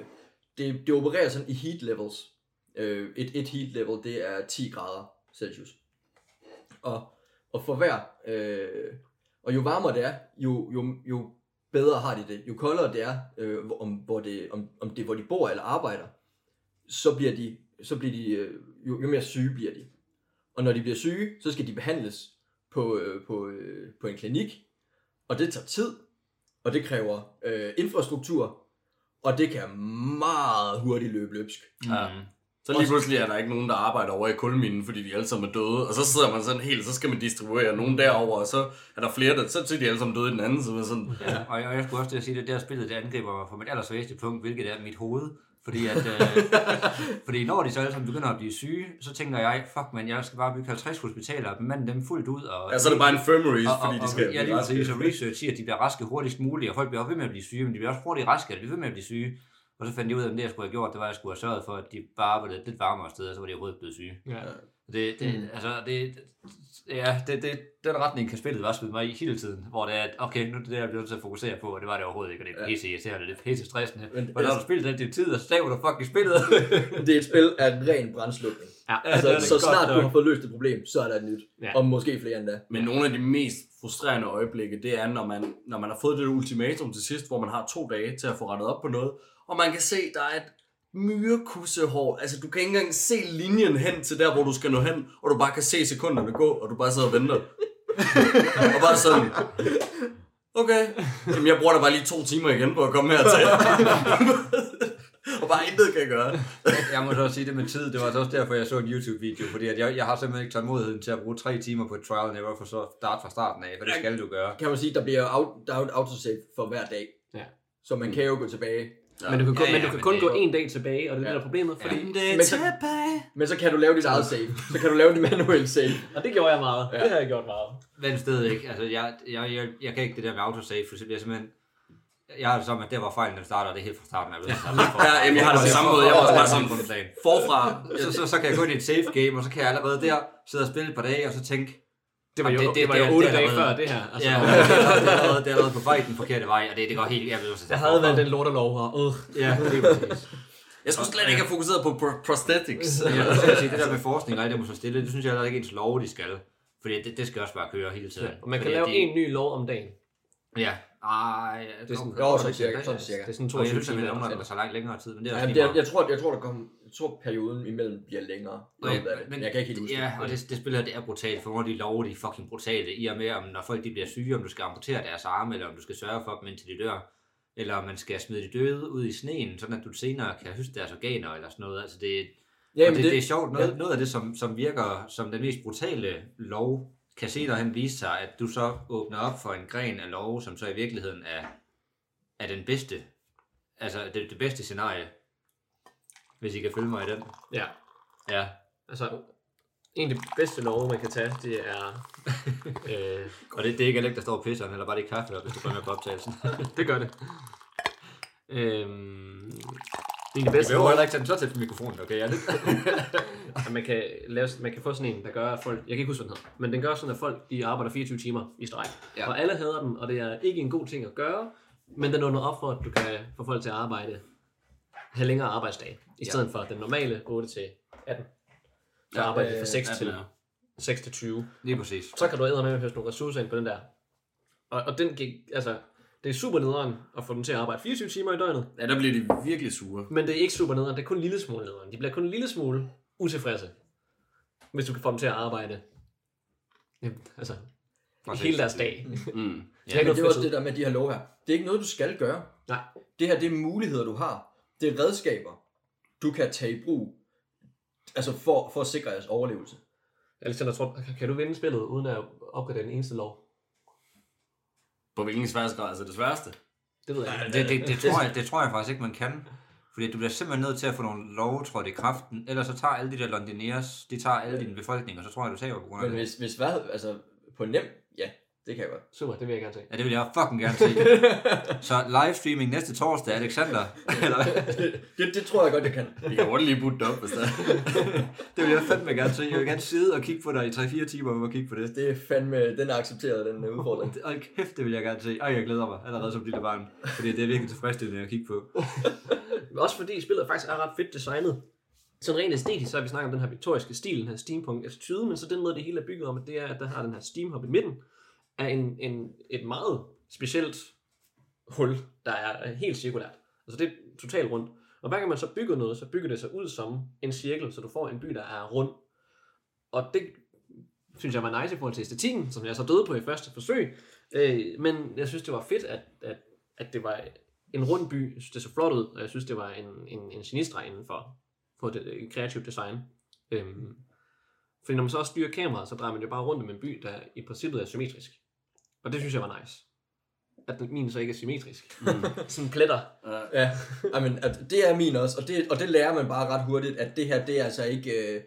det, det opererer sådan i heat levels. Øh, et, et heat level, det er 10 grader Celsius. Og, og for hver, øh, og jo varmere det er, jo, jo, jo bedre har de det. Jo koldere det er, øh, om, hvor det, om, om det hvor de bor eller arbejder, så bliver de, så bliver de øh, jo, jo mere syge bliver de. Og når de bliver syge, så skal de behandles på, øh, på, øh, på en klinik, og det tager tid, og det kræver øh, infrastruktur, og det kan meget hurtigt løbe løbsk. Ja. Så lige pludselig er der ikke nogen, der arbejder over i kulminen, fordi de alle sammen er døde. Og så sidder man sådan helt, så skal man distribuere nogen derover, og så er der flere, der, så er de alle sammen døde i den anden. Så man sådan, Ja, og jeg, og jeg skulle også til at sige, at det der spillet, det angriber mig på mit allersvageste punkt, hvilket er mit hoved. Fordi, at, øh, <laughs> fordi når de så alle sammen begynder at blive syge, så tænker jeg, fuck man, jeg skal bare bygge 50 hospitaler og bemande dem fuldt ud. Og, Ja, så er det bare infirmaries, og, og, fordi de og, skal Ja, blive lige raske. og research siger, at de bliver raske hurtigst muligt, og folk bliver ved med at blive syge, men de bliver også hurtigt raske, og de bliver ved med at blive syge. Og så fandt jeg ud af, at det jeg skulle have gjort, det var, at jeg skulle have sørget for, at de bare arbejdede lidt varmere steder, og så var de overhovedet blevet syge. Ja. Det, det, mm. altså, det, ja, det, det, den retning kan spillet bare smide mig i hele tiden, hvor det er, at okay, nu er det det, jeg bliver nødt til at fokusere på, og det var det overhovedet ikke, og det er pisse irriterende, det er pisse stressende. Men- Men, når du spiller den til tid, og så du fucking spillet. <laughs> det er et spil af en ren brandslukning. Ja, altså, det det så snart du har fået løst et problem, så er der et nyt. Ja. Og måske flere endda. Men nogle af de mest frustrerende øjeblikke, det er, når man, når man har fået det ultimatum til sidst, hvor man har to dage til at få rettet op på noget, og man kan se, der er et myrekussehår. Altså, du kan ikke engang se linjen hen til der, hvor du skal nå hen, og du bare kan se sekunderne gå, og du bare sidder og venter. og bare sådan, okay, Jamen, jeg bruger da bare lige to timer igen på at komme hertil. og bare intet kan gøre. jeg må så også sige det med tid, det var så også derfor, jeg så en YouTube-video, fordi at jeg, jeg har simpelthen ikke tålmodigheden til at bruge tre timer på et trial and error, for så start fra starten af, for det skal du gøre. Kan man sige, der bliver out, der er et autosave for hver dag. Ja. Så man kan jo gå tilbage. Ja. Men du kan, kun, Ja, men ja, du kan men kun det- gå en dag tilbage, og det er Ja. det, der er problemet, fordi... Men så, men så kan du lave dit eget save. Så kan du lave dit manuelle save. Og det gjorde jeg meget. Ja. Det har jeg gjort meget. Men ikke. Altså, jeg, jeg, jeg, jeg kan ikke det der med autosave, for bliver jeg simpelthen... Jeg har det som, at det var fejlen, den starter, og det er helt fra starten. Jeg ved, Ja, jamen, jeg har det på samme måde. Jeg var også bare sådan, sådan. Forfra. Så, så, så kan jeg gå ind i et safe game, og så kan jeg allerede der sidde og spille et par dage, og så tænke... Det var jo, "Jamen, det, det, var jo er- 8 er dage allerede- før det her. Altså, Ja, det er allerede- det er allerede, det er på vej den forkerte vej, og det, det går helt... Jeg ved, der havde været den lortelov her. Uh. Ja, det er præcis. Jeg skulle slet ikke have fokuseret på pro- prosthetics. Ja, jeg det der med forskning, og alt det må så stille, det synes jeg heller ikke ens lov, de skal. Fordi det, det skal også bare køre hele tiden. Og man kan Fordi lave en ny lov om dagen. Ja. Ej, Det er sådan, Jo, sådan cirka, sådan cirka. Det er sådan Og jeg 22 synes, at timer. det er tager langt længere tid, men det er Ja, også men det, meget. jeg, tror, jeg tror, der kommer, jeg tror, perioden imellem bliver længere. Nå, af det. men- jeg kan ikke helt huske Ja, og det. det, det spil her, det er brutalt, for af de love, de er fucking brutale, i og med, om når folk de bliver syge, om du skal amputere deres arme, eller om du skal sørge for dem, indtil de dør, eller om man skal smide de døde ud i sneen, sådan at du senere kan høste deres organer, eller sådan noget. Altså det, Ja, ja, men det, det, det- det, er sjovt. Noget, ja. ja. noget af det, som, som virker som den mest brutale lov, kan senere hen vise sig, at du så åbner op for en gren af lov, som så i virkeligheden er, er den bedste, altså det, det bedste scenarie, hvis I kan følge mig i den. Ja. Ja. Altså, en af de bedste love, man kan tage, det er... <laughs> øh, Og det, det er ikke Alec, der står og pisser, eller bare det er kaffe, hvis du går med på optagelsen. <laughs> det gør det. <laughs> Øhm, en af de Vi bedste behøver love, heller ikke tage den så tæt på mikrofonen, okay? <laughs> Ja, det. at man kan, lave, man kan få sådan en, der gør, at folk... Jeg kan ikke huske, hvad den hedder. Men den gør sådan, at folk de arbejder 24 timer i streg. Ja. Ja. Og alle hader den, og det er ikke en god ting at gøre. Men den åbner op for, at du kan få folk til at arbejde have længere arbejdsdag. I stedet for den normale 8 til 18. Så Ja, arbejder vi øh, fra 6 ja, til, den er- 6 til 20. Lige præcis. så kan du æde med at høste nogle ressourcer ind på den der. Og, og den gik, altså, det er super nederen at få dem til at arbejde 24 timer i døgnet, Ja, der bliver de virkelig sure. men det er ikke super nederen, det er kun en lille smule nederen. De bliver kun en lille smule utilfredse, hvis du kan få dem til at arbejde jamen, altså, Præcis. hele deres dag. Mm. <laughs> Har Ja, men det er også det der med de her lov her. Det er ikke noget, du skal gøre. Nej. Det her, det er muligheder, du har. Det er redskaber, du kan tage i brug. Altså for, for at sikre jeres overlevelse. Alexander, tror, kan du vinde spillet uden at opgradere den eneste lov? På hvilken sværhedsgrad er det sværeste? Det ved jeg ikke. Det, det, det, tror jeg, <laughs> det tror jeg faktisk ikke, man kan. Fordi du bliver simpelthen nødt til at få nogle love trådt i kraften, ellers så tager alle de der londineers, de tager alle dine befolkninger, så tror jeg, du taber på grund af Men det. hvis, hvis hvad, altså på nem, det kan jeg godt. Super, det vil jeg gerne se. Ja, det vil jeg fucking gerne se. <laughs> så livestreaming næste torsdag, Alexander. Eller, <laughs> Det, det tror jeg godt, jeg kan. Vi kan hurtigt lige putte det op, hvis det <laughs> det vil jeg fandme gerne se. Jeg vil gerne sidde og kigge på dig i 3-4 timer og kigge på det. Det er fandme, den er accepteret, den udfordring. Og kæft, det vil jeg gerne se. Ej, jeg glæder mig allerede som lille barn. Fordi det er virkelig tilfredsstillende at kigge på. Men Også fordi spillet faktisk er ret fedt designet. Sådan rent æstetisk, så har vi snakket om den her viktoriske stil, den her steampunk attitude, men så den måde, det hele er bygget om, at det er, at der har den her steamhop i midten, er en, en, et meget specielt hul, der er øh, helt cirkulært. Altså det er totalt rundt. Og hver gang man så bygger noget, så bygger det sig ud som en cirkel, så du får en by, der er rund. Og det synes jeg var nice i forhold til æstetikken, som jeg så døde på i første forsøg. Øh, men jeg synes, det var fedt, at, at, at det var en rund by. Jeg synes, det så flot ud, og jeg synes, det var en, en, en genistreg inden for, for det øh, kreative design. Øhm, fordi når man så også styrer kameraet, så drejer man jo bare rundt om en by, der i princippet er symmetrisk. Og det synes jeg var nice. At den- min så ikke er symmetrisk. Mm. <laughs> Sådan pletter. Ja, I mean, at det er min også, og det, og det lærer man bare ret hurtigt, at det her, det er altså ikke, øh, Det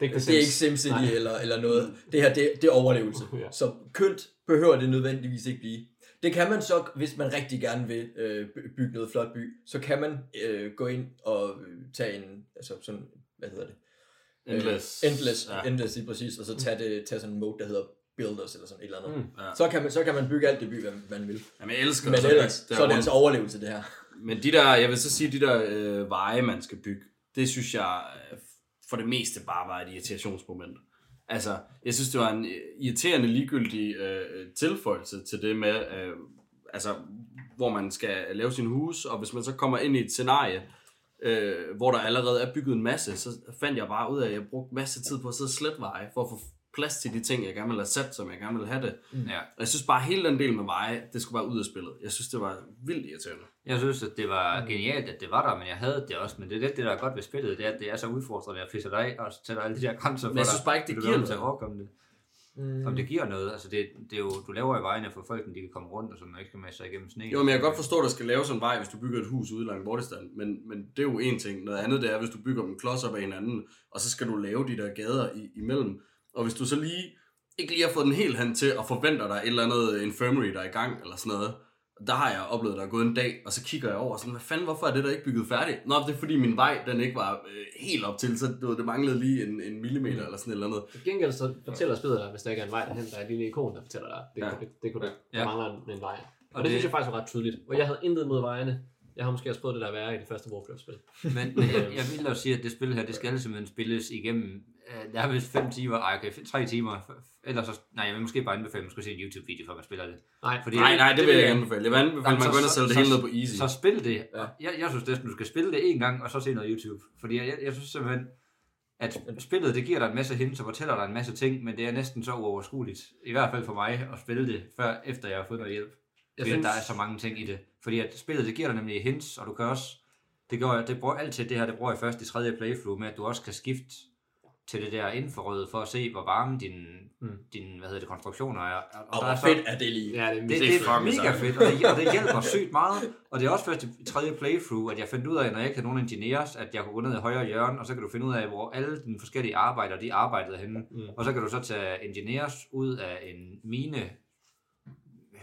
er ikke, det er ikke SimCity eller, eller noget. Det her, det, det er overlevelse. Ja. Så kønt behøver det nødvendigvis ikke blive. Det kan man så, hvis man rigtig gerne vil øh, by- bygge noget flot by, så kan man øh, gå ind og øh, tage en, altså sådan, hvad hedder det? Endless. Øh, endless, Ja. ja. endless lige præcis, og så tage, det, tage sådan en mode, der hedder Builders eller sådan et eller andet. Mm. Ja. Så, kan man, så kan man bygge alt det by, hvad man vil. Jamen, jeg elsker Men så ellers, det så er det altså overlevelse, det her. Men de der, jeg vil så sige, de der øh, veje, man skal bygge, det synes jeg øh, for det meste bare var et irritationsmoment. Altså, jeg synes, det var en øh, irriterende ligegyldig øh, tilføjelse til det med, øh, altså, hvor man skal lave sin hus, og hvis man så kommer ind i et scenarie, øh, hvor der allerede er bygget en masse, så fandt jeg bare ud af, at jeg brugte masse tid på at sidde og slette veje, for at få plads til de ting, jeg gerne ville have sat, som jeg gerne ville have det. Ja. Og jeg synes bare, at hele den del med veje, det skulle bare ud af spillet. Jeg synes, det var vildt irriterende. Jeg synes, at det var genialt, at det var der, men jeg havde det også. Men det er lidt det, der er godt ved spillet, det er, at det er så udfordrende at fisse dig af, og så sætter alle de der grænser for Men jeg dig. synes bare ikke, det Du giver til noget. at overkomme det. Mm. Om det giver noget. Altså det, det er jo, du laver jo vejene for folk, de kan komme rundt og sådan, og ikke skal med sig igennem sne. Jo, men jeg kan godt forstå, at der skal laves en vej, hvis du bygger et hus ude langt bortestand. Men, men det er jo en ting. Noget andet det er, hvis du bygger dem klods op af hinanden, og så skal du lave de der gader i, imellem. Og hvis du så lige ikke lige har fået den helt hen til, og forventer dig et eller andet infirmary, der er i gang, eller sådan noget, der har jeg oplevet, at der er gået en dag, og så kigger jeg over, sådan, hvad fanden, hvorfor er det der ikke bygget færdigt? Nå, det er fordi min vej, den ikke var øh, helt op til, så du ved, det manglede lige en, en millimeter, Mm. eller sådan et eller andet. Til gengæld så fortæller spillet dig, hvis der ikke er en vej derhen, der er et lille ikon, der fortæller dig, det, Ja. ja. det, det kunne du, Ja. der mangler en, en vej. Og, Og det, det- synes jeg faktisk var ret tydeligt. Og jeg havde intet mod vejene. Jeg har måske også prøvet det der værre i det første Warcraft-spil. Men, men jeg, jeg vil også sige, at det spil her, det skal simpelthen spilles igennem øh, nærmest 5 timer, ej okay, 3 timer, ellers så, nej, jeg vil måske bare anbefale, at man skulle se en YouTube-video, før man spiller det. Nej, Fordi- Nej, nej, det vil jeg ikke anbefale. Jeg vil anbefale, at man går ind og sælger det hele ned på easy. Så spil det. Ja. Jeg, jeg synes næsten, du skal spille det en gang, og så se noget YouTube. Fordi jeg, jeg, jeg synes simpelthen, at spillet, det giver dig en masse hints og fortæller dig en masse ting, men det er næsten så uoverskueligt, i hvert fald for mig, at spille det, før efter jeg har fået noget hjælp. Jeg Fordi synes- der er så mange ting i det. Fordi at spillet, det giver dig nemlig hints, og du kan også, det går, det bruger altid det her, det bruger jeg først i tredje playthrough, med at du også kan skifte til det der infrarøde, for at se, hvor varme din, Mm. din hvad hedder det, konstruktioner er. Og, Og der hvor er så- fedt er det lige? Ja, det er det, det, det, er mega sejt. fedt, og det, og det hjælper sygt meget. Og det er også først i tredje playthrough, at jeg fandt ud af, når jeg ikke havde nogen engineers, at jeg kunne gå ned i højre hjørne, og så kan du finde ud af, hvor alle dine forskellige arbejder, de arbejdede henne. Mm. Og så kan du så tage engineers ud af en mine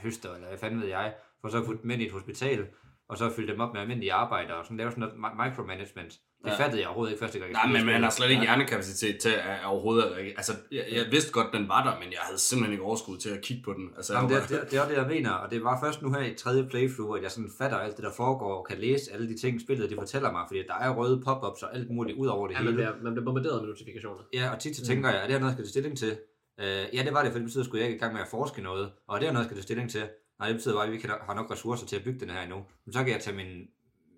høster, eller hvad fanden ved jeg, for så at putte dem ind i et hospital, og så fylde dem op med almindelige arbejdere, og sådan lave sådan noget mi- micromanagement. Det Ja. fattede jeg overhovedet ikke første gang. Nej, men man har slet ikke hjernekapacitet til at, overhovedet... Altså, jeg, jeg vidste godt, den var der, men jeg havde simpelthen ikke overskud til at kigge på den. Altså, Jamen, det, det, det er også det, jeg mener, og det var først nu her i tredje playthrough, at jeg sådan fatter alt det, der foregår, og kan læse alle de ting, spillet det fortæller mig, fordi der er røde pop-ups og alt muligt ud over det Ja, man hele. bliver, man bliver bombarderet med notifikationer. Ja, og tit så tænker jeg, er det her noget, jeg skal tage stilling til? Uh, ja, det var det, for det betyder, at jeg ikke i gang med at forske noget, og er det her noget, jeg skal tage stilling til? Nej, det betyder bare, at vi ikke har nok ressourcer til at bygge den her endnu. Men så kan jeg tage min,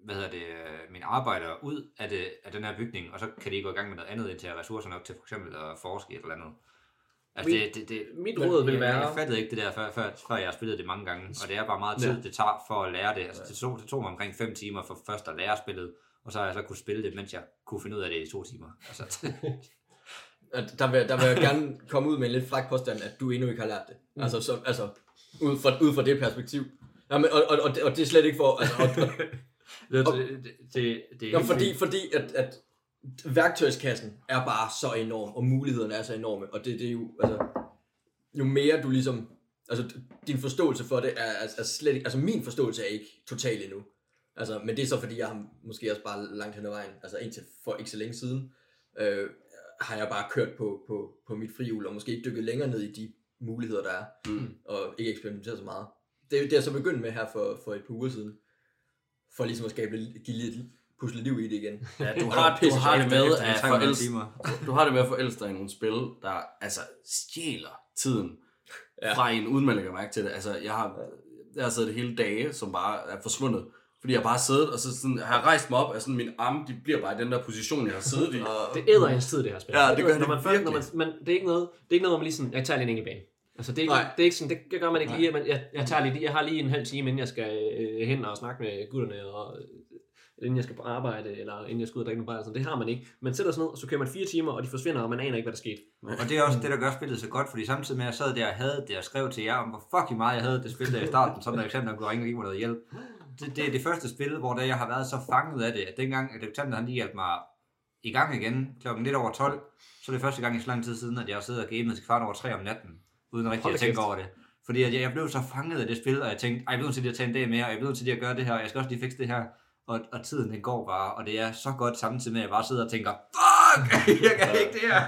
hvad hedder det, øh, mine arbejdere ud af, det, af den her bygning, og så kan de gå i gang med noget andet, indtil jeg har ressourcer nok til for eksempel at forske i et eller andet. Altså, Mit- det, det, det, Mit råd vil jeg, være... jeg fattede ikke det der, før, før, før jeg har spillet det mange gange, og det er bare meget tid, Ja. det tager for at lære det. Altså, det, tog, det tog mig omkring 5 timer for først at lære spillet, og så har jeg så kunne spille det, mens jeg kunne finde ud af det i to timer. Altså, At <laughs> <laughs> Der vil, der vil jeg gerne komme ud med en lidt fræk påstand, at du endnu ikke har lært det. Mm. Altså, så, altså ud, fra, ud fra det perspektiv. Jamen, og, og, og, det, og det er slet ikke for... Altså, og, og, <laughs> det, det, det, det, er fordi, fordi at, at værktøjskassen er bare så enorm, og mulighederne er så enorme, og det, det er jo, altså, jo mere du ligesom, altså din forståelse for det er, er, er slet ikke, altså min forståelse er ikke total endnu. Altså, men det er så fordi, jeg har måske også bare langt hen ad vejen, altså indtil for ikke så længe siden, øh, har jeg bare kørt på, på, på mit frihjul, og måske ikke dykket længere ned i de muligheder, der er, Mm. og ikke eksperimenteret så meget. Det er det, jeg så begyndt med her for, for et par uger siden, for ligesom at skabe lidt, give lidt pusle liv i det igen. Ja, du har, du har det med at 300 forelske, timer. du har det med at forelske dig i nogle spil, der altså stjæler tiden Ja. ja. fra en uden man lægger mærke til det. Altså, jeg har, jeg har siddet hele dage, som bare er forsvundet. Fordi jeg bare har siddet, og så sådan, har jeg rejst mig op, og sådan, mine arme, de bliver bare i den der position, jeg har siddet i. Og, Det æder ens tid, det her spil. Ja, det gør når man, først, når man, man, det er ikke noget, det er ikke noget, hvor man lige sådan, jeg tager lige en enkelt bane. Altså, det er ikke, Nej. det er ikke sådan, det gør man ikke lige, at man, jeg, jeg, tager lige, jeg har lige en halv time, inden jeg skal øh, hen og snakke med gutterne, og øh, inden jeg skal på arbejde, eller inden jeg skal ud og drikke bajer, sådan. det har man ikke. Man sætter sig ned, og så kører man fire timer, og de forsvinder, og man aner ikke, hvad der skete. Og det er også det, der gør spillet så godt, fordi samtidig med, at jeg sad der og havde det, og skrev til jer om, hvor fucking meget jeg havde det spil der i starten, sådan der eksempel, kunne ringe og give mig noget hjælp. Det, det, er det første spil, hvor der jeg har været så fanget af det, at dengang, at Alexander han lige hjalp mig i gang igen klokken lidt over 12, så er det første gang i så lang tid siden, at jeg har siddet og gamet til kvart over 3 om natten, uden rigtig Hold at tænke kæft. over det. Fordi at jeg, jeg blev så fanget af det spil, og jeg tænkte, ej, jeg bliver nødt til at tage en dag mere, og jeg bliver nødt til at gøre det her, og jeg skal også lige fikse det her. Og, og tiden den går bare, og det er så godt samtidig med, at jeg bare sidder og tænker, fuck, <laughs> jeg kan ikke det her.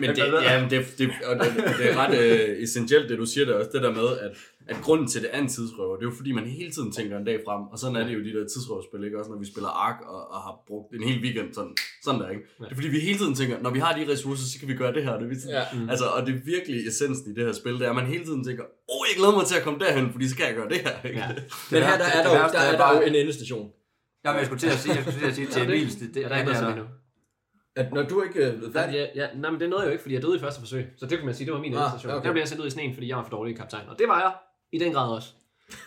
Men det, kan- ja, det, det, og det, det er ret uh, essentielt, det du siger der også, det der med, at, at grunden til det er en tidsrøver, det er jo fordi, man hele tiden tænker en dag frem, og sådan er det jo de der tidsrøverspil, ikke? Også når vi spiller Ark og, og har brugt en hel weekend, sådan, sådan der, ikke? Det er fordi, vi hele tiden tænker, når vi har de ressourcer, så kan vi gøre det her. Det er sådan, Ja. mm. Altså, og det er virkelig essensen i det her spil, det er, at man hele tiden tænker, åh, oh, jeg glæder mig til at komme derhen, fordi så kan jeg gøre det her, ikke? Ja. <laughs> Men her der er det der, jo, værste der, er er der bare- jo en endestation. Jamen, jeg skulle til at sige, jeg skulle til at sige til Ja, det- Emils, det, det, Ja, der er ikke noget det sådan endnu. At når du ikke er blevet Nej, færdig, ja, ja, nej, men det nåede jeg jo ikke, fordi jeg døde i første forsøg. Så det kan man sige, det var min Ah, ah, station. okay. Der blev jeg sendt ud i sneen, fordi jeg var for dårlig kaptajn. Og det var jeg i den grad også.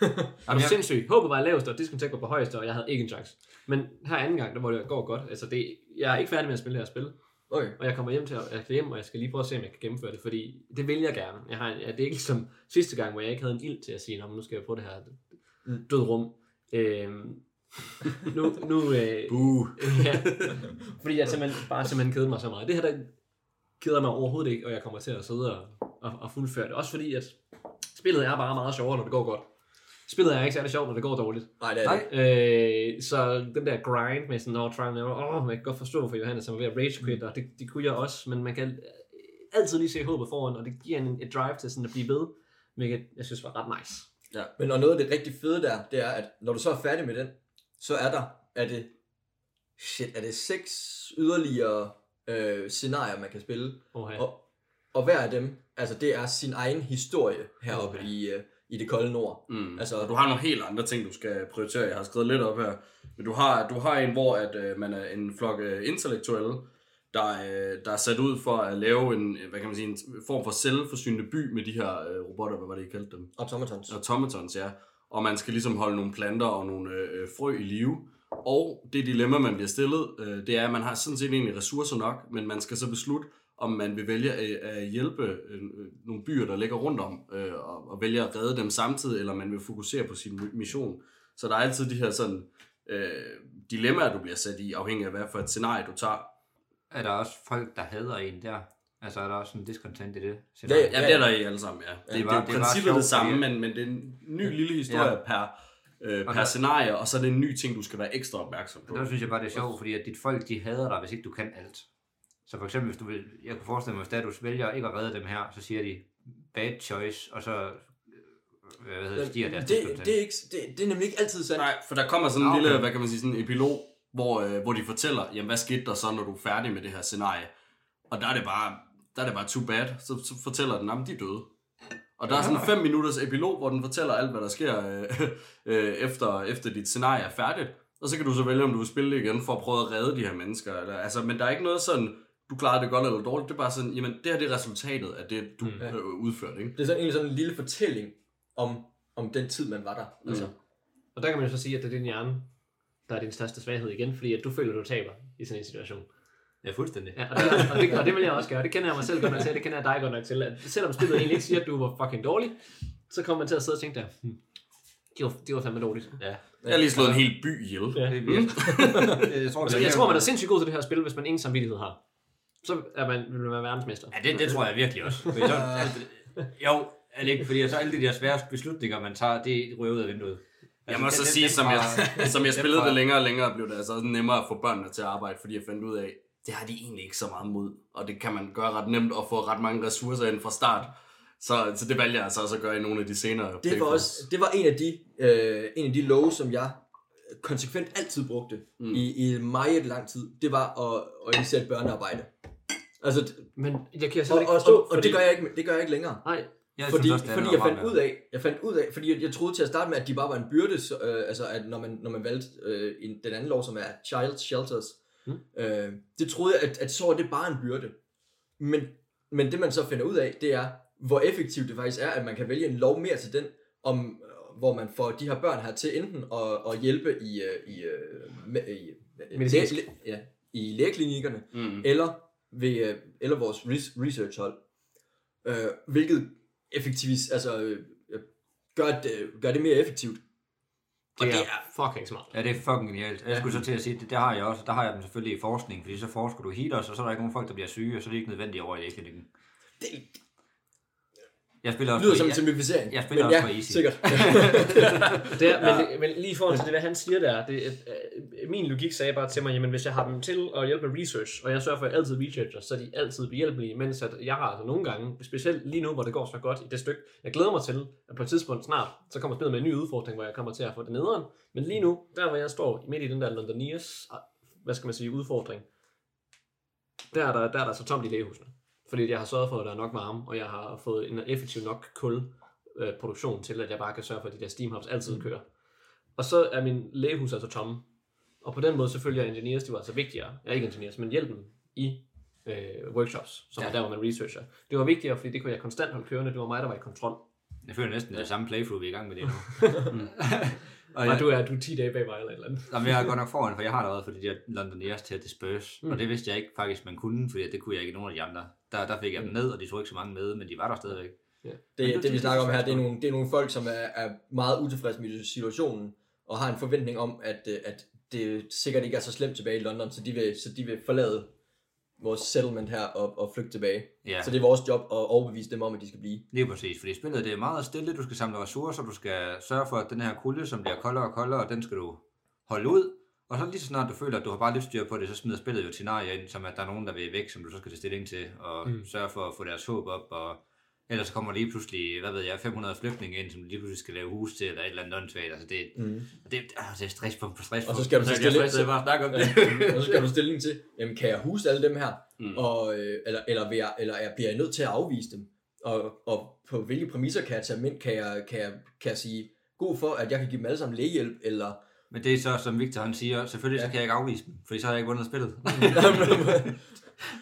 <laughs> Var jeg- sindssyg. Håbet var lavest, og diskontek var på højeste, og jeg havde ikke en chance. Men her anden gang, der hvor det går godt. Altså det, jeg er ikke færdig med at spille det her spil. Okay. Og jeg kommer hjem til at jeg hjem, og jeg skal lige prøve at se, om jeg kan gennemføre det, fordi det vil jeg gerne. Jeg har, ja, det er ikke som sidste gang, hvor jeg ikke havde en ild til at sige, "Nå, men nu skal jeg prøve det her Mm. død rum. Øhm, nu, nu, øh, Uh. ja, fordi jeg simpelthen bare simpelthen kedede mig så meget. Det her, der keder mig overhovedet ikke, og jeg kommer til at sidde og, og, og fuldføre det. Også fordi, at spillet er bare meget sjovere, når det går godt. Spillet er ikke særlig sjovt, når det går dårligt. Nej, det er det. Øh, så den der grind med sådan, no, try and never, åh, man kan godt forstå for Johannes, som er ved at rage quit, og det, det kunne jeg også, men man kan altid lige se håbet foran, og det giver en, et drive til sådan at blive ved, hvilket jeg synes var ret nice. Men og noget af det rigtig fede der, det er, at når du så er færdig med den, så er der, er det, shit, er det seks yderligere øh, scenarier, man kan spille. Ja. Og, og hver af dem, altså det er sin egen historie heroppe Okay. i, øh, i det kolde nord. Mm. Altså- Altså, du har nogle helt andre ting, du skal prioritere. Jeg har skrevet lidt op her. Men du har, du har en, hvor at, øh, man er en flok øh, intellektuelle, der, øh, der er sat ud for at lave en, hvad kan man sige, en form for selvforsynende by med de her øh, robotter, hvad var det, I kaldte dem? Automatons. Automatons, ja. Og man skal ligesom holde nogle planter og nogle øh, øh, frø i live. Og det dilemma, man bliver stillet, øh, det er, at man har sådan set egentlig ressourcer nok, men man skal så beslutte, om man vil vælge at, at hjælpe øh, øh nogle byer, der ligger rundt om, øh, og, og vælge at redde dem samtidig, eller man vil fokusere på sin mission. Så der er altid de her sådan øh, dilemmaer, du bliver sat i, afhængig af hvad for et scenarie, du tager. Er der også folk, der hader en der? Altså er der også en discontent i det? Ja, ja. Ja, det er der i alle sammen, ja. Det, det, var- det er det princippet sjovt, det samme, men, men det er en ny lille historie Ja. per, øh, Og per der- scenarie, og så er det en ny ting, du skal være ekstra opmærksom på. Der synes jeg bare, det er sjovt, fordi at dit folk, de hader dig, hvis ikke du kan alt. Så for eksempel, hvis du vil, jeg kunne forestille mig, hvis du vælger ikke at redde dem her, så siger de bad choice, og så øh, hvad hedder, det, stiger deres det, discontent. det, er ikke, det, det er nemlig ikke altid sandt. Nej, for der kommer sådan en okay. lille, hvad kan man sige, sådan en epilog, hvor, øh, hvor de fortæller, jamen hvad skete der så, når du er færdig med det her scenarie? Og der er det bare, der er det bare too bad. Så, så fortæller den, at de er døde. Og der er sådan en 5 minutters epilog, hvor den fortæller alt, hvad der sker øh, <laughs> øh, efter, efter dit scenarie er færdigt. Og så kan du så vælge, om du vil spille det igen, for at prøve at redde de her mennesker. Eller, altså, men der er ikke noget sådan, du klarer det godt eller dårligt. Det er bare sådan, jamen det her det er resultatet af det, du mm. øh, udførte. Ikke? Det er sådan, egentlig sådan en lille fortælling om, om den tid, man var der. Mm. Altså. Og der kan man jo så sige, at det er din hjerne, der er din største svaghed igen, fordi at du føler, at du taber i sådan en situation. Ja, fuldstændig. Ja, og, det, og, det, og det vil jeg også gøre. Det kender jeg mig selv godt nok til, det kender jeg dig godt nok til. At selvom spillet egentlig ikke siger, at du var fucking dårlig, så kommer man til at sidde og tænke der, hmm, det var, det var fandme dårligt. Ja. Jeg har lige slået en hel by ihjel. Ja. Det er <laughs> jeg tror, Altså, jeg tror, man er sindssygt god til det her spil, hvis man ingen samvittighed har. Så er man, vil man være verdensmester. Ja, det, det tror jeg virkelig også. Fordi så, jo, er det ikke, fordi så alle de der svære beslutninger, man tager, det ryger ud af vinduet. Jeg må Altså, så dem- sige, som jeg, som jeg spillede det længere og længere, blev det altså også nemmere at få børnene til at arbejde, fordi jeg fandt ud af, det har de egentlig ikke så meget mod, og det kan man gøre ret nemt og få ret mange ressourcer ind fra start. Så, så det valgte jeg altså også at gøre i nogle af de senere Det var, også, det var en af de, øh, en af de love, som jeg konsekvent altid brugte mm. i, i meget lang tid. Det var at, at indsætte børnearbejde. Altså, Men jeg kan og, ikke og, forstå, og, og det, gør jeg ikke, det gør jeg ikke længere. Nej, Jeg fordi, synes også, fordi jeg fandt ud af, jeg fandt ud af, fordi jeg, jeg troede til at starte med, at de bare var en byrde, så, øh, altså at når man, når man valgte øh, en, den anden lov, som er child shelters, Mm. øh, det troede jeg, at, at så var det bare en byrde. Men, men det man så finder ud af, det er, hvor effektivt det faktisk er, at man kan vælge en lov mere til den, om, øh, hvor man får de her børn her til enten at, at hjælpe i, øh, i, øh, i, Medicinsk. læ- ja, i lægeklinikkerne, Mm. eller, ved, eller vores res- researchhold. Øh, hvilket effektivis, altså, gør, det, gør det mere effektivt. Og det det er er, fucking smart. Ja, det er fucking genialt. Jeg skulle så til at sige, det, det har jeg også. Der har jeg dem selvfølgelig i forskning, fordi så forsker du heaters, og så er der ikke nogen folk, der bliver syge, og så er det ikke nødvendigt over i lægeklinikken. det Jeg spiller også lyder på, som en jeg, simplificering. jeg spiller men også ja, på easy. sikkert. <laughs> Det er, men, men lige i forhold til det, hvad han siger der, det, øh, min logik sagde bare til mig, jamen hvis jeg har dem til at hjælpe med research, og jeg sørger for, at jeg altid researcher, så er de altid behjælpelige, mens at jeg har altså nogle gange, specielt lige nu, hvor det går så godt i det stykke, jeg glæder mig til, at på et tidspunkt snart, så kommer spillet med en ny udfordring, hvor jeg kommer til at få det nederen, men lige nu, der hvor jeg står midt i den der Londoniers, hvad skal man sige, udfordring, der er der, der, er der så tomt i lægehusene. Fordi jeg har sørget for, at der er nok varme, og jeg har fået en effektiv nok kul øh, produktion til, at jeg bare kan sørge for, at de der steam hubs altid kører. Og så er min lægehus altså tomme. Og på den måde selvfølgelig er engineers, de var altså vigtigere. Ja, ikke engineers, men hjælpen i øh, workshops, som ja. er der, hvor man researcher. Det var vigtigere, fordi det kunne jeg konstant holde kørende. Det var mig, der var i kontrol. Jeg føler næsten, det er samme playthrough, vi er i gang med det nu. <laughs> <laughs> Og Og du er, du er 10 dage bag mig eller et eller andet. Jamen, jeg er godt nok <laughs> foran, for jeg har allerede fået de der Londoners til at disperse, Mm. mm. og det vidste jeg ikke faktisk, man kunne, fordi det kunne jeg ikke i nogen af de andre. Der, der fik jeg dem ned, og de tog ikke så mange med, men de var der stadigvæk. Det, det vi snakker om her, det er nogle, det er nogle folk, som er, er meget utilfredse med situationen, og har en forventning om, at, øh, at det sikkert ikke er så slemt tilbage i London, så de vil, så de vil forlade vores settlement her og, og flygte tilbage. Ja. Så det er vores job at overbevise dem om, at de skal blive. Lige præcis, fordi spillet det er meget stille, du skal samle ressourcer, du skal sørge for, at den her kulde, som bliver koldere og koldere, den skal du holde ud. Og så lige så snart du føler, at du har bare lidt styr på det, så smider spillet jo scenarier ind, som at der er nogen, der vil væk, som du så skal tage stilling til, og mm. sørge for at få deres håb op, og ellers så kommer lige pludselig, hvad ved jeg, 500 flygtninge ind, som lige pludselig skal lave hus til, eller et eller andet åndssvagt. Altså det, Mm. det, ah, det er stress på, på stress. <laughs> Og så skal du så stille- af bare snakke om det. og så skal du stilling til, jamen kan jeg huse alle dem her, Mm. og, øh, eller, eller, vil jeg, eller jeg, bliver jeg nødt til at afvise dem? Og, og på hvilke præmisser kan jeg tage dem ind? Kan jeg, kan jeg, kan jeg sige god for, at jeg kan give dem alle sammen lægehjælp, eller... Men det er så, som Victor han siger, selvfølgelig så Ja. kan jeg ikke afvise dem, fordi så har jeg ikke vundet spillet. <laughs>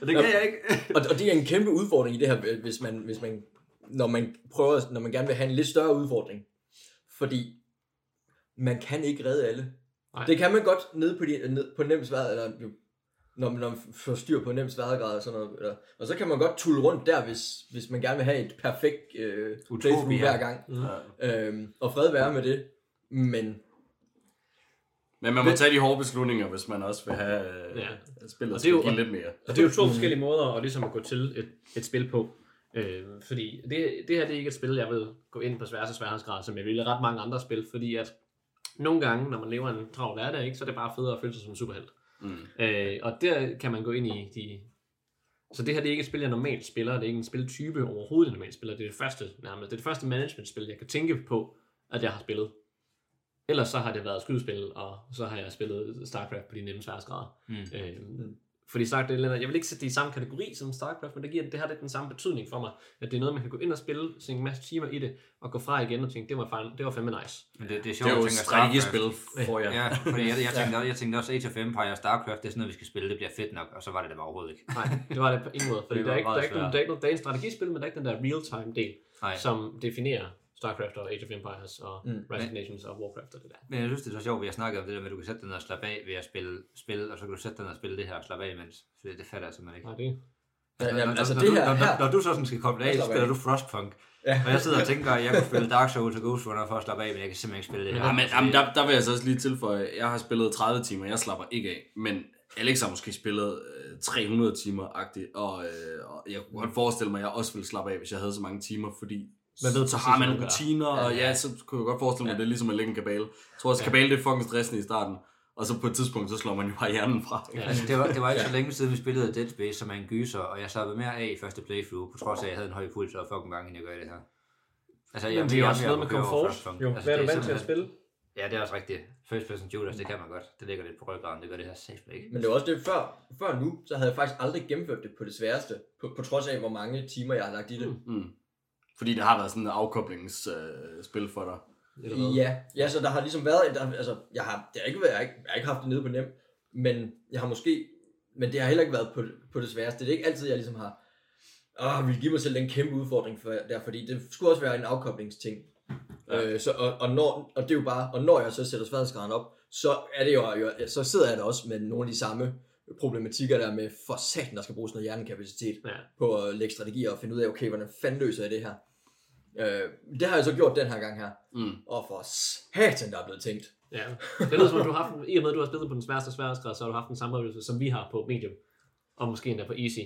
og <laughs> det kan jeg ikke. og, og det er en kæmpe udfordring i det her, hvis man, hvis man, når man prøver, når man gerne vil have en lidt større udfordring. Fordi man kan ikke redde alle. Nej. Det kan man godt nede på, de, ned, på nem svær, eller jo, når man, når man får styr på nem sværhedsgrad og sådan noget. Eller, og så kan man godt tulle rundt der, hvis, hvis man gerne vil have et perfekt øh, playthrough hver gang. Mm. Øhm, og fred være med det. Men Men man må tage de hårde beslutninger, hvis man også vil have øh, Ja. ja. spillet Og det er jo- give lidt mere. Og det er jo to forskellige måder at, ligesom at gå til et, et spil på. Øh, fordi det, det her det er ikke et spil, jeg vil gå ind på sværeste sværhedsgrad, som jeg vil i ret mange andre spil, fordi at nogle gange, når man lever en travl hverdag, ikke, så er det bare federe at føle sig som en superhelt. Mm. Øh, og der kan man gå ind i de... Så det her det er ikke et spil, jeg normalt spiller. Det er ikke en spiltype overhovedet, jeg normalt spiller. Det er det første, nærmest. Det er det første management-spil, jeg kan tænke på, at jeg har spillet. Ellers så har det været skydespil, og så har jeg spillet StarCraft på de nemme sværhedsgrader. Mm. Øh, fordi sagt det, jeg vil ikke sætte det i samme kategori som StarCraft, men det, giver, det har lidt den samme betydning for mig, at det er noget, man kan gå ind og spille, se en masse timer i det, og gå fra igen og tænke, det var, fandme, det var fandme nice. Men det, det er Det sjovt, er jo strategispil for jer. Ja, fordi jeg, jeg, <laughs> tænkte, jeg tænkte også Age of Empire og Starcraft, det er sådan noget, vi skal spille, det bliver fedt nok, og så var det det bare overhovedet ikke. Nej, det var det på ingen måde, fordi Det der er, var ikke, der, er ikke, nogen- svært. der, er ikke, nogen- der er en strategispil, men der er ikke den der real-time del, Nej. som definerer StarCraft og Age of Empires og Mm. Rise of Nations og Warcraft og det der. Men jeg synes, det er så sjovt, at vi har snakket om det der med, at du kan sætte dig ned og slappe af ved at spille spil, og så kan du sætte dig ned og spille det her og slappe af imens. Så det, det fatter jeg simpelthen ikke. Nej, det jamen, når- altså når det du- her, når, her når, når du så sådan skal koble af, så spiller du Frostpunk. Ja. Og jeg sidder og tænker, at jeg kunne spille Dark Souls og Ghost Runner for at slappe af, men jeg kan simpelthen ikke spille det her. Ja, men, Altså, jamen, der, der vil jeg så også lige tilføje, jeg har spillet 30 timer, jeg slapper ikke af, men Alex har måske spillet øh, 300 timer-agtigt, og, øh, og jeg kunne godt forestille mig, at jeg også ville slappe af, hvis jeg havde så mange timer, fordi Man ved så har man rutiner, og Ja, ja, ja. så kunne jeg godt forestille mig, Ja. at det er ligesom at lægge en kabale. Jeg tror også, ja. kabale det er fucking stressende i starten, og så på et tidspunkt, så slår man jo bare hjernen fra. Ja. Altså, det var, det var ikke så længe siden, vi spillede Dead Space, som er en gyser, og jeg slappede mere af i første playthrough, på trods af, at jeg havde en høj puls og fucking gang, inden jeg gør det her. Altså, Men det er også noget med komfort. Jo, hvad er du vant til at spille? Ja, det er også rigtigt. First person shooters, det kan man godt. Det ligger lidt på ryggraden, det gør det her safe ikke. Men det var også det, før, før nu, så havde jeg faktisk aldrig gennemført det på det sværeste, på, på trods af, hvor mange timer jeg har lagt i det. Mm. Fordi det har været sådan en afkoblingsspil øh, for dig. Ja, ja, så der har ligesom været, der, altså, jeg har, det har ikke været, jeg har ikke, jeg har ikke haft det nede på nem, men jeg har måske, men det har heller ikke været på, på det sværeste. Det er ikke altid, jeg ligesom har, åh, vil give mig selv den kæmpe udfordring for, der, fordi det skulle også være en afkoblingsting. Ja. Øh, så, og, og, når, og det er jo bare, og når jeg så sætter sværhedsgraden op, så er det jo, jo, så sidder jeg der også med nogle af de samme problematikker der med, for satan, der skal bruges noget hjernekapacitet Ja. på at lægge strategier og finde ud af, okay, hvordan fanden løser jeg det her? Øh, det har jeg så gjort den her gang her. Mm. Og for satan, der er blevet tænkt. Ja. Det lyder som om, du har haft, i og med, at du har spillet på den sværeste sværhedsgrad, så har du haft en samme oplevelse, som vi har på medium. Og måske endda på easy.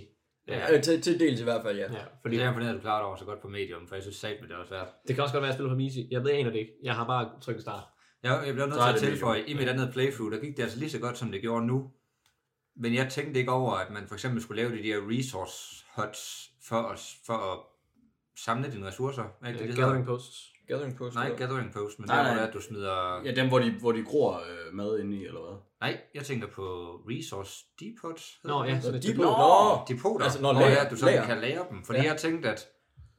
Ja. Øh, til, til dels i hvert fald, ja. Ja, Fordi det er imponerende, at du klarer det over så godt på medium, for jeg synes sagt med det var svært. det kan også godt være, at jeg spiller på easy. Jeg ved aner det ikke. Jeg har bare trykket start. Jeg, jeg bliver nødt til at tilføje, i mit andet playthrough, der gik det altså lige så godt, som det gjorde nu. Men jeg tænkte ikke over, at man for eksempel skulle lave de der resource huts for at, for at samle dine ressourcer. Er ikke det, det hedder? Gathering posts. Gathering post. Nej, ikke gathering post, men Nej, der hvor nej. det er, at du smider... Ja, dem, hvor de, hvor de gror øh, mad inde i, eller hvad? Nej, jeg tænker på resource depots. Nå, ja, så det de er på, på. nå, Depoter, Altså, når hvor lager- det er, at du sådan lager. kan lære dem. Fordi Ja. ja. jeg tænkte, at,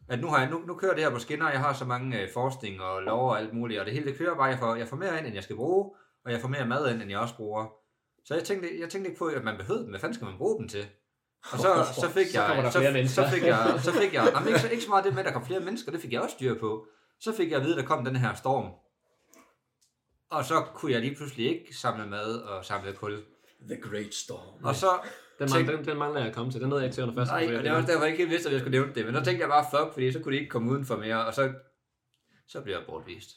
at nu, har jeg, nu, nu kører det her på skinner, jeg har så mange øh, forskning og lov og alt muligt, og det hele det kører bare, jeg får, jeg får mere ind, end jeg skal bruge, og jeg får mere mad ind, end jeg også bruger. Så jeg tænkte, jeg tænkte ikke på, at man behøvede dem. Hvad fanden skal man bruge dem til? Og så, <laughs> så fik Så kommer jeg, der så, flere så, mennesker. så fik jeg, så fik jeg, <laughs> jamen, ikke, så, ikke så meget det med, at der kom flere mennesker, det fik jeg også styr på. Så fik jeg at vide, at der kom den her storm. og så kunne jeg lige pludselig ikke samle mad og samle kul. The Great Storm. Og så Den, mangler, den, den mangler jeg at komme til. Den nåede jeg ikke til under første Nej, og det var også derfor, jeg ikke helt vidste, at jeg skulle nævne det. Men så tænkte jeg bare, fuck, fordi så kunne de ikke komme udenfor mere, og så, så blev jeg bortvist.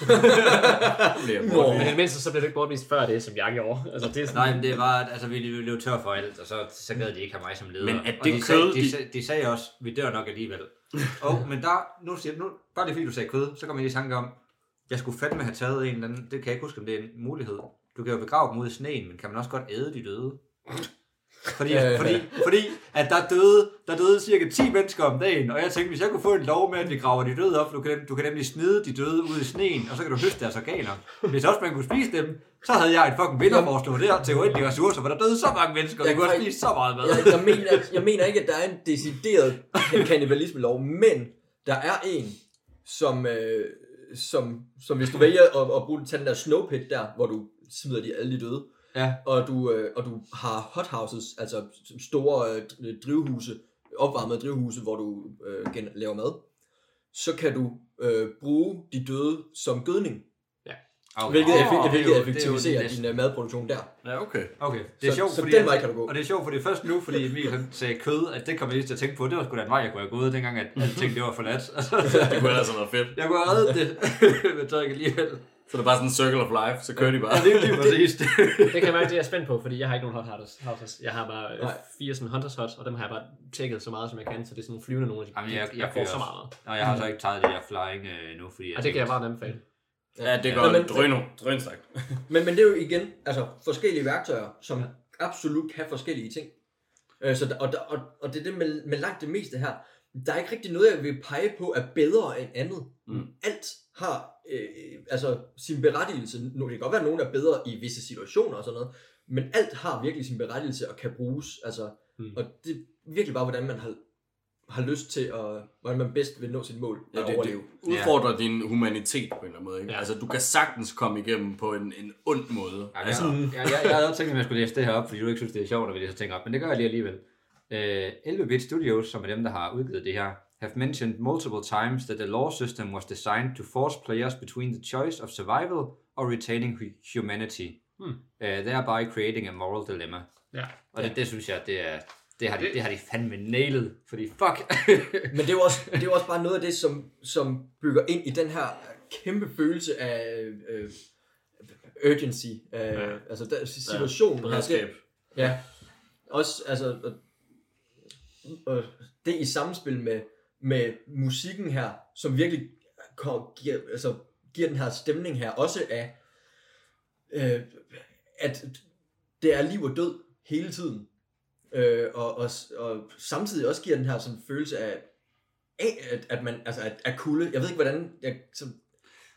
<laughs> Nå. Men mindste, så blev det ikke bortvist før det, som jeg gjorde. Altså, det er sådan, Nej, men det var, altså vi løb tør for alt, og så, så gad de ikke have mig som leder. Men Og det de, kød, sagde, de, de- sagde, de sagde også, vi dør nok alligevel. <laughs> Og, men der, nu siger nu, bare det fordi du sagde kød, så kommer jeg i tanke om, jeg skulle fandme have taget en eller anden, det kan jeg ikke huske, om det er en mulighed. Du kan jo begrave dem ud i sneen, men kan man også godt æde de døde? Fordi, Øh. fordi, fordi at der døde, der døde cirka 10 mennesker om dagen, og jeg tænkte, hvis jeg kunne få en lov med, at vi graver de døde op, du kan, du kan nemlig snide de døde ud i sneen, og så kan du høste deres organer. Hvis også man kunne spise dem, så havde jeg et fucking vinderforslag der til uendelige ressourcer, for der døde så mange mennesker, og Jeg kunne kan- spist så meget mad. Jeg, jeg, mener, jeg mener ikke, at der er en decideret kannibalisme-lov, men der er en, som, øh, som, som hvis du vælger at, at bruge, tage den der snowpit der, hvor du smider de alle de døde, Ja. og, du, øh, og du har hothouses, altså store øh, dr- drivhuse, opvarmede drivhuse, hvor du øh, gen- laver mad, så kan du øh, bruge de døde som gødning. Okay. Hvilket, effe- det er hvilket effektiviserer det din øh, madproduktion der. Ja, okay. Okay, det er Så- sjovt, så fordi, den vej kan du gå. Og det er sjovt, fordi først nu, fordi Emil han sagde kød, at det kom jeg lige til at tænke på, det var sgu da en vej, jeg kunne have gået, dengang at alting det var forladt. <laughs> Altså, Det kunne altså være fedt. jeg kunne have reddet det, <laughs> men så ikke alligevel. Så det er bare sådan en circle of life, så kører de bare. Ja, det er lige præcis det. det kan jeg mærke, det er jeg spændt på, fordi jeg har ikke nogen hot houses. houses. Jeg har bare Nej. fire sådan hunters hot, og dem har jeg bare tjekket så meget, som jeg kan, så det er sådan nogle flyvende nogle af de, Jamen, jeg, jeg, jeg får så meget. Og jeg har så ikke taget det der flying øh, nu, fordi jeg Og det kan jeg bare anbefale. Ja, det Nå, gør men- det. Drøno. Drønsagt. Men, men det er jo igen, altså forskellige værktøjer, som absolut kan forskellige ting. Øh, så og, og, og det er det med, med langt det meste her. Der er ikke rigtig noget, jeg vil pege på er bedre end andet. Mm. Alt har øh, altså sin berettigelse. Nu, det kan godt være, at nogen er bedre i visse situationer og sådan noget, men alt har virkelig sin berettigelse og kan bruges. Altså, Mm. Og det er virkelig bare, hvordan man har, har lyst til, at, hvordan man bedst vil nå sit mål Ja, at det, det overleve. udfordrer ja. din humanitet på en eller anden måde. Ikke? Ja. Altså, du kan sagtens komme igennem på en, en ond måde. Ja, altså, jeg, jeg, jeg, jeg havde også tænkt, at jeg skulle læse det her op, fordi du ikke synes, det er sjovt, at vi læser ting op, men det gør jeg lige alligevel. Uh, 11-bit Studios, som er dem, der har udgivet det her, have mentioned multiple times that the law system was designed to force players between the choice of survival or retaining hu- humanity, Hmm. uh, thereby creating a moral dilemma. Ja. Og det, det synes jeg, det er, det har de, det har de fandme nailet, fordi fuck. <laughs> Men det er også, det er også bare noget af det, som, som bygger ind i den her kæmpe følelse af øh, urgency, af, ja. altså der, situationen. her, beredskab. det, ja, også altså, og det i samspil med, med musikken her, som virkelig kom, giver, altså, giver den her stemning her, også af, øh, at det er liv og død hele tiden. Øh, og, og, og samtidig også giver den her sådan følelse af, af at, at man, altså at, at kulde, jeg ved ikke hvordan, jeg, som,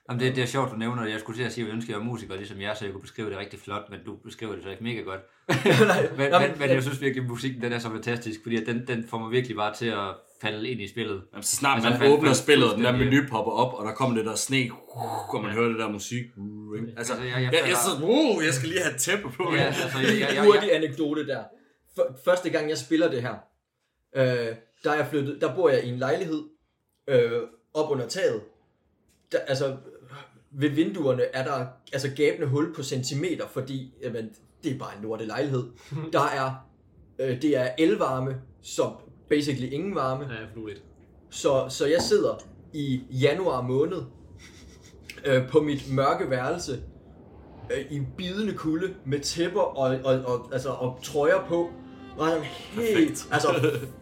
Jamen, det, det er sjovt, du nævner det. Jeg skulle til at sige, at jeg ønsker, at jeg var musiker, ligesom jeg, så jeg kunne beskrive det rigtig flot, men du beskriver det så ikke mega godt. <laughs> Nej, men, nå, men, men- jeg synes virkelig, at musikken den er så fantastisk, fordi den, den får mig virkelig bare til at falde ind i spillet. Jamen, så snart Altså, man falde- åbner spillet, og den der menu popper op, og der kommer det der sne, og man hører det der musik. Uh? Altså, Altså, jeg- jeg, jeg jeg, jeg, så, uh, jeg skal lige have et tæppe på. Ja, altså, jeg, jeg, jeg, hurtig jeg, anekdote der. Første gang jeg spiller det her, øh, der er jeg flyttet, der bor jeg i en lejlighed, øh, op under taget. Der, altså, ved vinduerne er der altså gabende hul på centimeter, fordi jamen, det er bare en lorte lejlighed. Der er, øh, det er elvarme, så basically ingen varme. Ja, fluligt. Så, så jeg sidder i januar måned øh, på mit mørke værelse øh, i bidende kulde med tæpper og, og, og, altså, og trøjer på. Og sådan helt, <laughs> altså,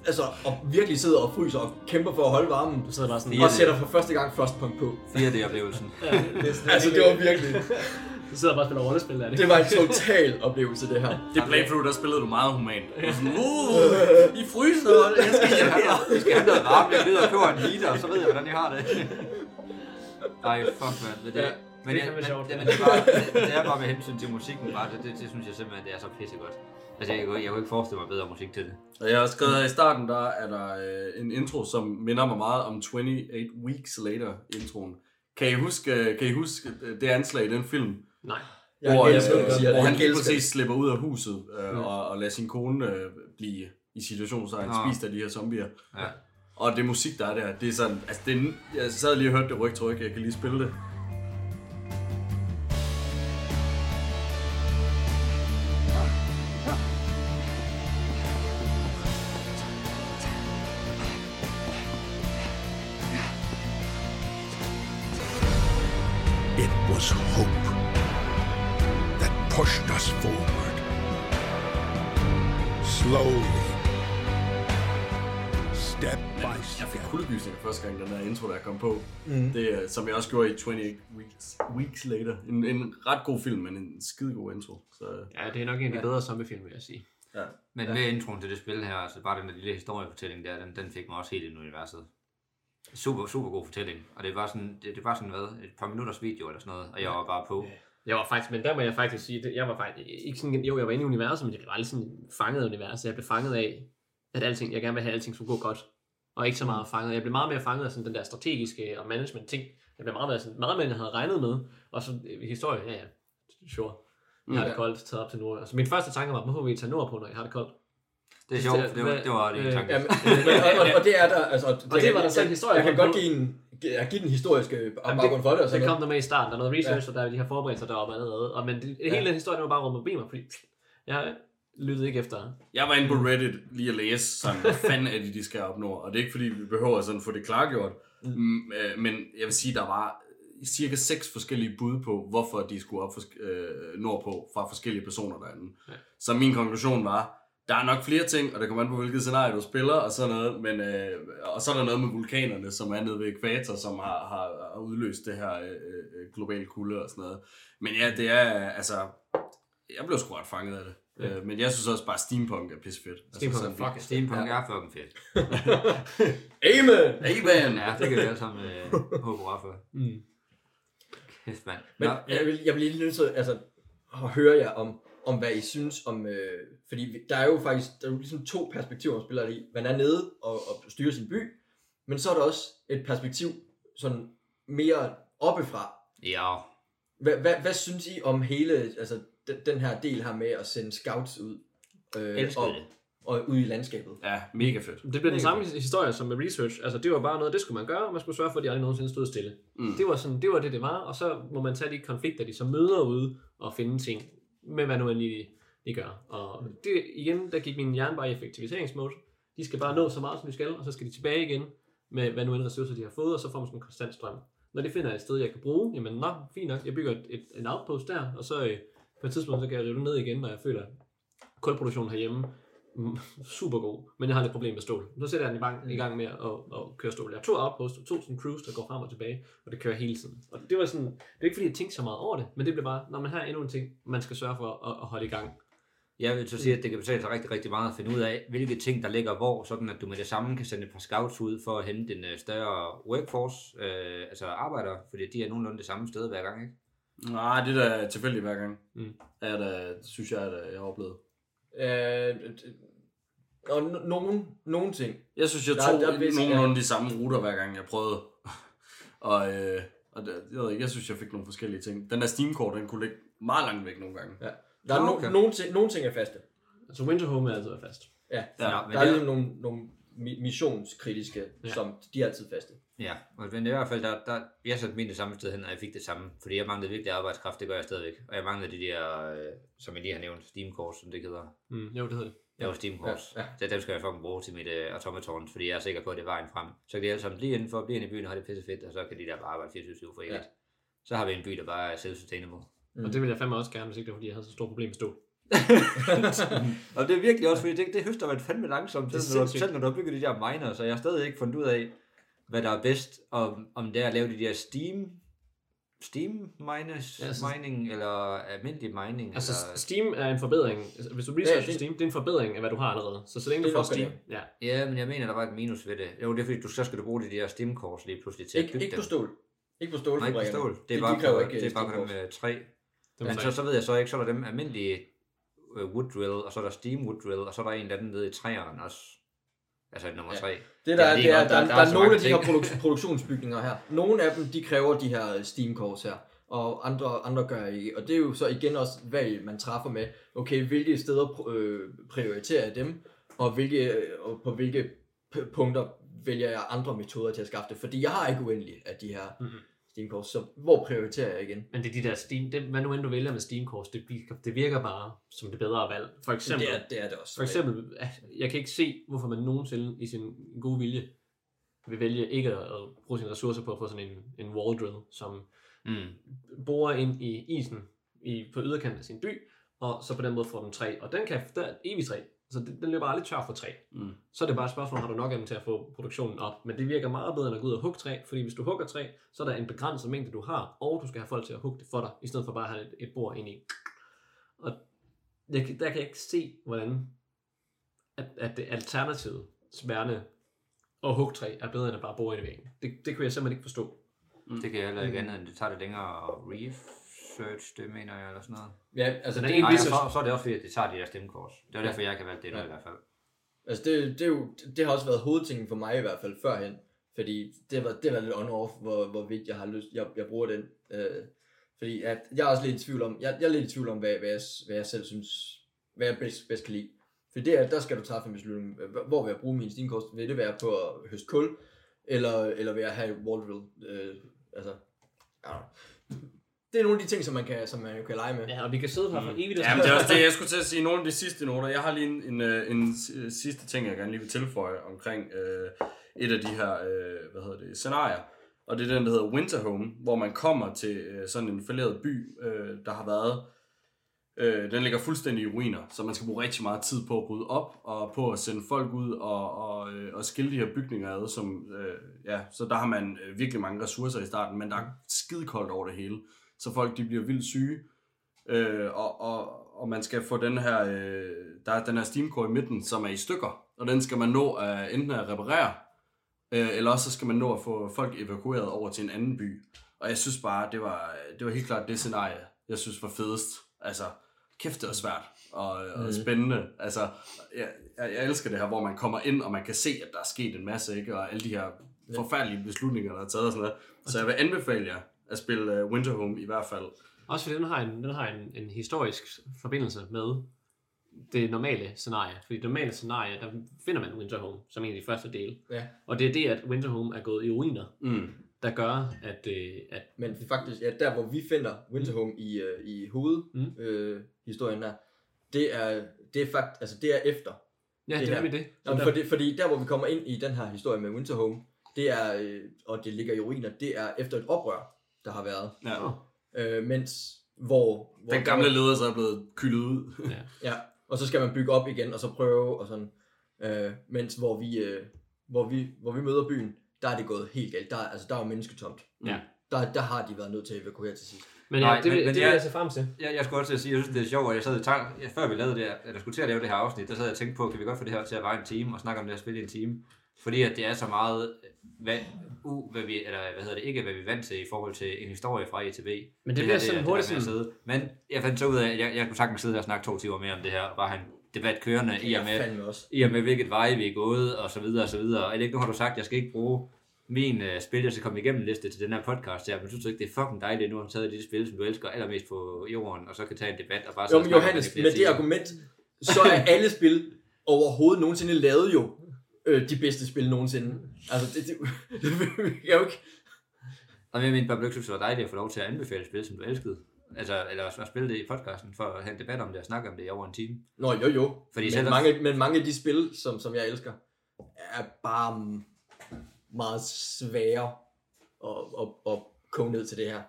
altså, og virkelig sidder og fryser og kæmper for at holde varmen. Du sidder bare sådan... Og sætter for første gang Frostpunk på. 4D-oplevelsen. <laughs> Altså, det var virkelig, Du sidder bare og spiller rollespil der. det var en total oplevelse, det her. Det playthrough, der spillede du meget humant. Sådan, uh, I fryser, jeg skal hjem her. <laughs> Vi skal have noget varmt, jeg ved og køber en heater, og så ved jeg, hvordan I har det. Ej, fuck, man. Men det, Ja, men, det er jeg, men, sjovt. det, men det, er bare, det, <laughs> det, er bare med hensyn til musikken, bare, det, det, det, synes jeg simpelthen, det er så pissegodt. Altså, jeg, kunne- jeg kunne ikke forestille mig bedre musik til det. Og jeg har skrevet i starten, der er der øh, en intro, som minder mig meget om 28 Weeks Later introen. Kan I huske, kan I huske øh, det anslag i den film? Nej. Jeg hvor, øh, du siger hvor det. han Jeg lige elsker præcis slipper ud af huset øh, Mm. og, og lader sin kone øh, blive i situationen, så han Nå. spist af de her zombier. Ja. Og det musik, der er der, det er sådan, altså det er, jeg sad lige og hørte det ryg tryk, jeg kan lige spille det. Er, som jeg også gjorde i 28 Weeks, weeks Later. En, en ret god film, men en skide god intro. Så, Ja, det er nok en af de bedre zombiefilm, vil jeg sige. ja. Men med introen til det spil her, altså bare den der lille historiefortælling der, den, den fik mig også helt ind i universet. Super, super god fortælling. Og det var sådan, det, det var sådan hvad, et par minutters video eller sådan noget, og jeg var bare på. Jeg var faktisk, men der må jeg faktisk sige, det, jeg var faktisk ikke sådan, jo, jeg var inde i universet, men jeg var aldrig sådan fanget af universet. Jeg blev fanget af, at alting, jeg gerne vil have, at alting skulle gå godt. Og ikke så meget fanget. Jeg blev meget mere fanget af sådan den der strategiske og management ting. Jeg blev meget mere, sådan, meget mere, end jeg havde regnet med. Og så øh, historie, ja, ja, sure. Jeg har Mm. det koldt, taget op til nord. Altså, min første tanke var, hvorfor vil I tage nordpå, når jeg har det koldt? Det er sjovt, det var, det var det Øh, tanke. Ja, men, <laughs> men, og, og, og, det er der, altså... Og det var der en historie Jeg kan på. godt give, en, jeg give den historiske Jamen, baggrund for det, og sådan det kom der med i starten. Der er noget research, ja. og der er de her forberedelser deroppe allerede. Og, men det, hele den historie, den var bare rummet mig, fordi jeg lyttede ikke efter. Jeg var inde på Reddit lige at læse, sådan, hvad fanden er det, de skal opnå. Og det er ikke fordi, vi behøver sådan få det klargjort. Mm. øh, Men jeg vil sige, der var cirka seks forskellige bud på, hvorfor de skulle op for, øh, nordpå fra forskellige personer derinde. Ja. Ja. Så min konklusion var, der er nok flere ting, og det kommer an på, hvilket scenarie du spiller, og sådan noget. Men, øh, og så er der noget med vulkanerne, som er nede ved ekvator, som har, har, har udløst det her øh, øh, globale kulde og sådan noget. Men ja, det er, altså, jeg blev sgu ret fanget af det. Øh, men jeg synes også bare, steampunk er pissefedt. Steampunk sådan, er fucking Steampunk er fucking fedt. <laughs> Amen! Amen! Ja, det kan vi alle sammen øh, håbe bare for. Mm. Kæft, mand. Men Nå, jeg vil, jeg vil lige nødt til altså, at høre jer om, om hvad I synes om... Øh, fordi der er jo faktisk der er jo ligesom to perspektiver, man spiller i. Man er nede og, og styrer sin by, men så er der også et perspektiv sådan mere oppefra. Ja, Hvad, hvad, hvad synes I om hele altså, den, den her del her med at sende scouts ud? Øh, elsker og, det. og ud i landskabet. Ja, mega fedt. Det bliver den samme historie som med research. Altså, det var bare noget, det skulle man gøre, og man skulle sørge for, at de aldrig nogensinde stod stille. Mm. Det var, sådan, det var det, det var, og så må man tage de konflikter, de så møder ude og finde ting med, hvad nu man lige, lige gør. Og det, igen, der gik min hjerne bare i effektiviseringsmode. De skal bare nå så meget, som de skal, og så skal de tilbage igen med, hvad nu end ressourcer de har fået, og så får man sådan en konstant strøm. Når de finder et sted, jeg kan bruge, jamen nå, fint nok, jeg bygger et, et, en outpost der, og så øh, på et tidspunkt, så kan jeg rive det ned igen, når jeg føler, at kulproduktionen herhjemme mm, super god, men jeg har lidt problem med stål. Så sætter jeg den i, gang, i gang med at, at, køre stål. Jeg har to outposts to sådan crews, der går frem og tilbage, og det kører hele tiden. Og det var sådan, det er ikke fordi, jeg tænkte så meget over det, men det blev bare, når man har endnu en ting, man skal sørge for at, at holde i gang. jeg vil så sige, at det kan betale sig rigtig, rigtig meget at finde ud af, hvilke ting, der ligger hvor, sådan at du med det samme kan sende et par scouts ud for at hente en øh, større workforce, øh, altså arbejdere, fordi de er nogenlunde det samme sted hver gang, ikke? Nej, det der er tilfældigt hver gang. Mm. Er der, synes jeg, at jeg har oplevet. Øh, og no- nogen, nogen ting. Jeg synes, jeg tog der er der, vist- nogenlunde de samme ruter, hver gang jeg prøvede. <laughs> og øh, og det, jeg, ved ikke, jeg synes, jeg fik nogle forskellige ting. Den der Steam-kort, den kunne ligge meget langt væk nogle gange. Ja. Der er no, okay. nogen, ting, nogen ting er faste. Altså Winterhome er altid fast. Ja, Ja, der, der er det- ligesom nogle, nogle mi- missionskritiske, ja. som de er altid faste. Ja, og men i hvert fald, der, der, jeg satte min det samme sted hen, og jeg fik det samme, fordi jeg manglede virkelig arbejdskraft, det gør jeg stadigvæk. Og jeg manglede de der, øh, som jeg lige har nævnt, Steam Course, som det hedder. Mm, jo, det hedder det. Jeg var Steam Course. Ja, Ja, ja. Dem skal jeg fucking bruge til mit uh, automatons, fordi jeg er sikker på, at det er vejen frem. Så kan de alle sammen blive indenfor, blive inde i byen og have det pisse fedt, og så kan de der bare arbejde 24-7 for evigt. Ja. Så har vi en by, der bare er self-sustainable. Mm. Og det ville jeg fandme også gerne, hvis ikke det var, fordi jeg havde så stort problem med stål. <laughs> og det er virkelig også, fordi det, det høster man fandme langsomt, Det er selv, når, du, selv når du har bygget de der miner, så jeg har stadig ikke fundet ud af, hvad der er bedst, om, om det er at lave de der Steam, Steam miners, Ja, altså- mining, eller almindelig mining, Altså, eller... Steam er en forbedring. Altså, Hvis du researcher Ja, Steam, det er en forbedring af, hvad du har allerede. Så så længe Det du er får Steam... Ja. Ja, men jeg mener, der var et minus ved det. Jo, det er fordi, du, så skal du bruge de der Steam cores lige pludselig til at Ikke, bygge ikke dem. på stål. Ikke på Nej, stålfabrikkerne. ikke på stål. Det er bare, de på, ikke det er bare på dem. Dem Men så, så ved jeg så ikke, så er der dem almindelige uh, wood drill, og så er der steam wood drill, og så er der en eller anden nede i træerne også. Altså nummer Ja. tre. Det der, Jeg ved det er, der, der, der der, er er nogle af de her produk- <laughs> produktionsbygninger her. Nogle af dem, de kræver de her steam cores her, og andre, andre gør ikke. Og det er jo så igen også valg, man træffer med, okay, hvilke steder øh, prioriterer jeg dem, og, hvilke, øh, og på hvilke punkter vælger jeg andre metoder til at skaffe det. Fordi jeg har ikke uendeligt af de her Mhm. Steam cores, så hvor prioriterer jeg igen? Men det er de der Steam... Det, hvad nu end du vælger med Steam Course, det, virker- det virker bare som det bedre valg. For eksempel... Det er det, er det også. For eksempel, jeg kan ikke se, hvorfor man nogensinde i sin gode vilje vil vælge ikke at at bruge sine ressourcer på at få sådan en, en wall drill, som Mm. borer ind i isen i, på yderkanten af sin by, og så på den måde får den træ. Og den kan der er evigt træ, så den, den løber aldrig tør for træ. Mm. Så er det bare et spørgsmål, har du nok af dem til at få produktionen op. Men det virker meget bedre end at gå ud og hugge træ, fordi hvis du hugger træ, så er der en begrænset mængde, du har, og du skal have folk til at hugge det for dig, i stedet for bare at have et, et bord ind i. Og jeg, der kan jeg ikke se, hvordan at, at det alternative sværne og hugtræ er bedre end at bare bore ind i væggen. Det, det kunne jeg simpelthen ikke forstå. Det kan jeg heller ikke andet, end det tager det længere at research, det mener jeg, eller sådan noget. Ja, altså Men det, er Nej, så, så er det også fordi, at det tager de der stemmekors. Det er derfor, jeg kan valge det Ja. i hvert fald. Altså det, det, er jo, det har også været hovedtingen for mig i hvert fald førhen. Fordi det været, det været lidt on-off, hvor, hvor vidt jeg har lyst, jeg, jeg bruger den. Øh, fordi at, jeg er også lidt i tvivl om, jeg, jeg er lidt i tvivl om, hvad, hvad, jeg, hvad jeg selv synes, hvad jeg bedst, bedst kan lide. For det er, der skal du træffe en beslutning. Hvor vil jeg bruge min steamkost? Vil det være på at høste kul? Eller, eller vil jeg have Waldrill? Øh, altså, ja. Det er nogle af de ting, som man kan, som man jo kan lege med. Ja, og vi kan sidde her for evigt. og Ja, men det er også det, jeg skulle til at sige. Nogle af de sidste noter. Jeg har lige en, en, øh, en, en sidste ting, jeg gerne lige vil tilføje omkring øh, et af de her, øh, hvad hedder det, scenarier. Og det er den, der hedder Winterhome, hvor man kommer til øh, sådan en falderet by, øh, der har været Øh, den ligger fuldstændig i ruiner, så man skal bruge rigtig meget tid på at bryde op, og på at sende folk ud og, og, øh, og skille de her bygninger ad, som, øh, ja, så der har man øh, virkelig mange ressourcer i starten, men der er skide koldt over det hele, så folk de bliver vildt syge, øh, og, og, og man skal få den her, øh, der er den her steamcore i midten, som er i stykker, og den skal man nå at enten at reparere, øh, eller også så skal man nå at få folk evakueret over til en anden by, og jeg synes bare, det var, det var helt klart det scenarie, jeg synes var fedest, altså, kæft det var svært og, og Mhm. spændende. Altså, jeg, jeg, jeg elsker det her, hvor man kommer ind, og man kan se, at der er sket en masse, ikke? Og alle de her forfærdelige beslutninger, der er taget og sådan noget. Så jeg vil anbefale jer at spille uh, Winterhome i hvert fald. Også fordi den har en, den har en, en historisk forbindelse med det normale scenarie. Fordi det normale scenarie, der finder man Winterhome som en af de første dele. Ja. Og det er det, at Winterhome er gået i ruiner, Mm. der gør, at, øh, at Men faktisk, ja, der hvor vi finder Winterhome i, øh, i hoved, Mm. mm. øh, historien der, det er, det er fakt, altså det er efter. ja, det, Det det er nemlig det. Jamen, der, fordi, fordi der hvor vi kommer ind i den her historie med Winterhome, det er, øh, og det ligger i ruiner, det er efter et oprør, der har været. Ja. Øh, mens, hvor, hvor Den gamle leder så er blevet kyldet ud. Ja, og så skal man bygge op igen, og så prøve, og sådan. Øh, mens hvor vi, øh, hvor, vi, hvor vi møder byen, der er det gået helt galt. Der, er- altså, der er jo mennesketomt. Ja. Der, der har de været nødt til at evakuere til sidst. men ja, Nej, det, men- vil, men det jeg- vil jeg se frem til. Jeg, jeg skulle også til at sige, jeg synes, det er sjovt, at jeg sad i tank, ja, før vi lavede det her, eller skulle til at lave det her afsnit, der sad jeg og tænkte på, kan vi godt få det her til at vare en time, og snakke om det her spil i en time? Fordi at det er så meget, hvad, u, hvad vi, eller hvad hedder det, ikke hvad vi er vant til i forhold til en historie fra ETB. Men det her, bliver sådan det her hurtigt at sådan-. Men jeg fandt så ud af, at jeg, jeg kunne sagtens sidde her og snakke to timer mere om det her, og bare have en debat kørende i og med, i og med hvilket vej vi er gået, og så videre, og så videre. Og ikke, nu har du sagt, at jeg skal ikke bruge min uh, spil, jeg skal komme igennem liste til den her podcast her, men synes du ikke, det er fucking dejligt, nu har taget de spil, som du elsker allermest på jorden, og så kan tage en debat og bare Jo, men Johannes, med det argument, så er alle spil overhovedet nogensinde lavet jo øh, de bedste spil nogensinde. Altså, det, det, det, <laughs> det jeg jo ikke. Og jeg mener bare, det var dejligt at få lov til at anbefale spil, som du elskede. Altså, eller at spille det i podcasten, for at have en debat om det og snakke om det i over en time. Nå, jo, jo. Fordi men, selv- mange, men mange af de spil, som, som jeg elsker, er bare meget svære at, at, at koge ned til det her.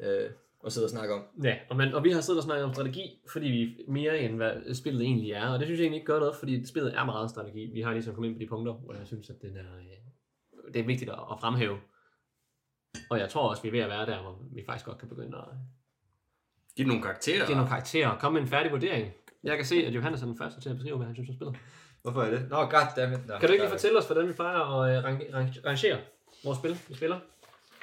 Øh, og sidde og snakke om. Ja, og, man, og vi har siddet og snakket om strategi, fordi vi mere end hvad spillet egentlig er, og det synes jeg egentlig ikke gør noget, fordi spillet er meget strategi. Vi har ligesom kommet ind på de punkter, hvor jeg synes, at den er, øh, det er vigtigt at, at fremhæve. Og jeg tror også, vi er ved at være der, hvor vi faktisk godt kan begynde at Giv nogle karakterer. give nogle karakterer og komme med en færdig vurdering. Jeg kan se, at Johannes er den første til at beskrive, hvad han synes om spillet. Hvorfor er det? Nå, goddammit. Nå, Kan du ikke lige fortælle os, hvordan vi plejer at range- rangere vores spil, vi spiller?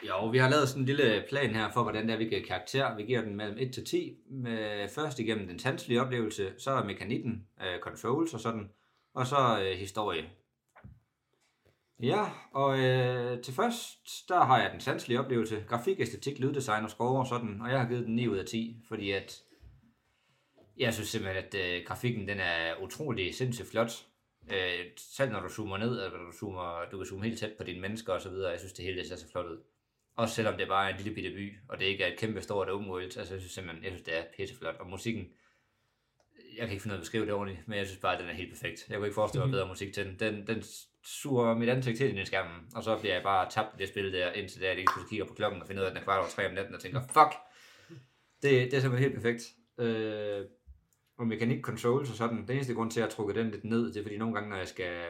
Jo, vi har lavet sådan en lille plan her for, hvordan det er, vi giver karakter. Vi giver den mellem 1 til 10. Med først igennem den sanselige oplevelse, så er mekanikken, øh, controls og sådan, og så øh, historie. Ja, og øh, til først, der har jeg den sanselige oplevelse. Grafik, æstetik, lyddesign og score og sådan, og jeg har givet den 9 ud af 10, fordi at jeg synes simpelthen, at øh, grafikken den er utrolig sindssygt flot. Øh, selv når du zoomer ned, eller du, zoomer, du kan zoome helt tæt på dine mennesker og så videre, jeg synes det hele det ser så flot ud. Også selvom det bare er en lille bitte by, og det ikke er et kæmpe stort open world, altså jeg synes simpelthen, jeg synes det er pisseflot. Og musikken, jeg kan ikke finde ud af at beskrive det ordentligt, men jeg synes bare, at den er helt perfekt. Jeg kunne ikke forestille mig bedre musik til den. Den, den suger mit ansigt til i skærmen, og så bliver jeg bare tabt i det spil der, indtil da jeg lige pludselig kigger på klokken og finder ud af, at den er kvart over tre om natten, og tænker, fuck, det, det er simpelthen helt perfekt. Øh, og mekanik controls og sådan, den eneste grund til, at jeg har trukket den lidt ned, det er fordi nogle gange, når jeg skal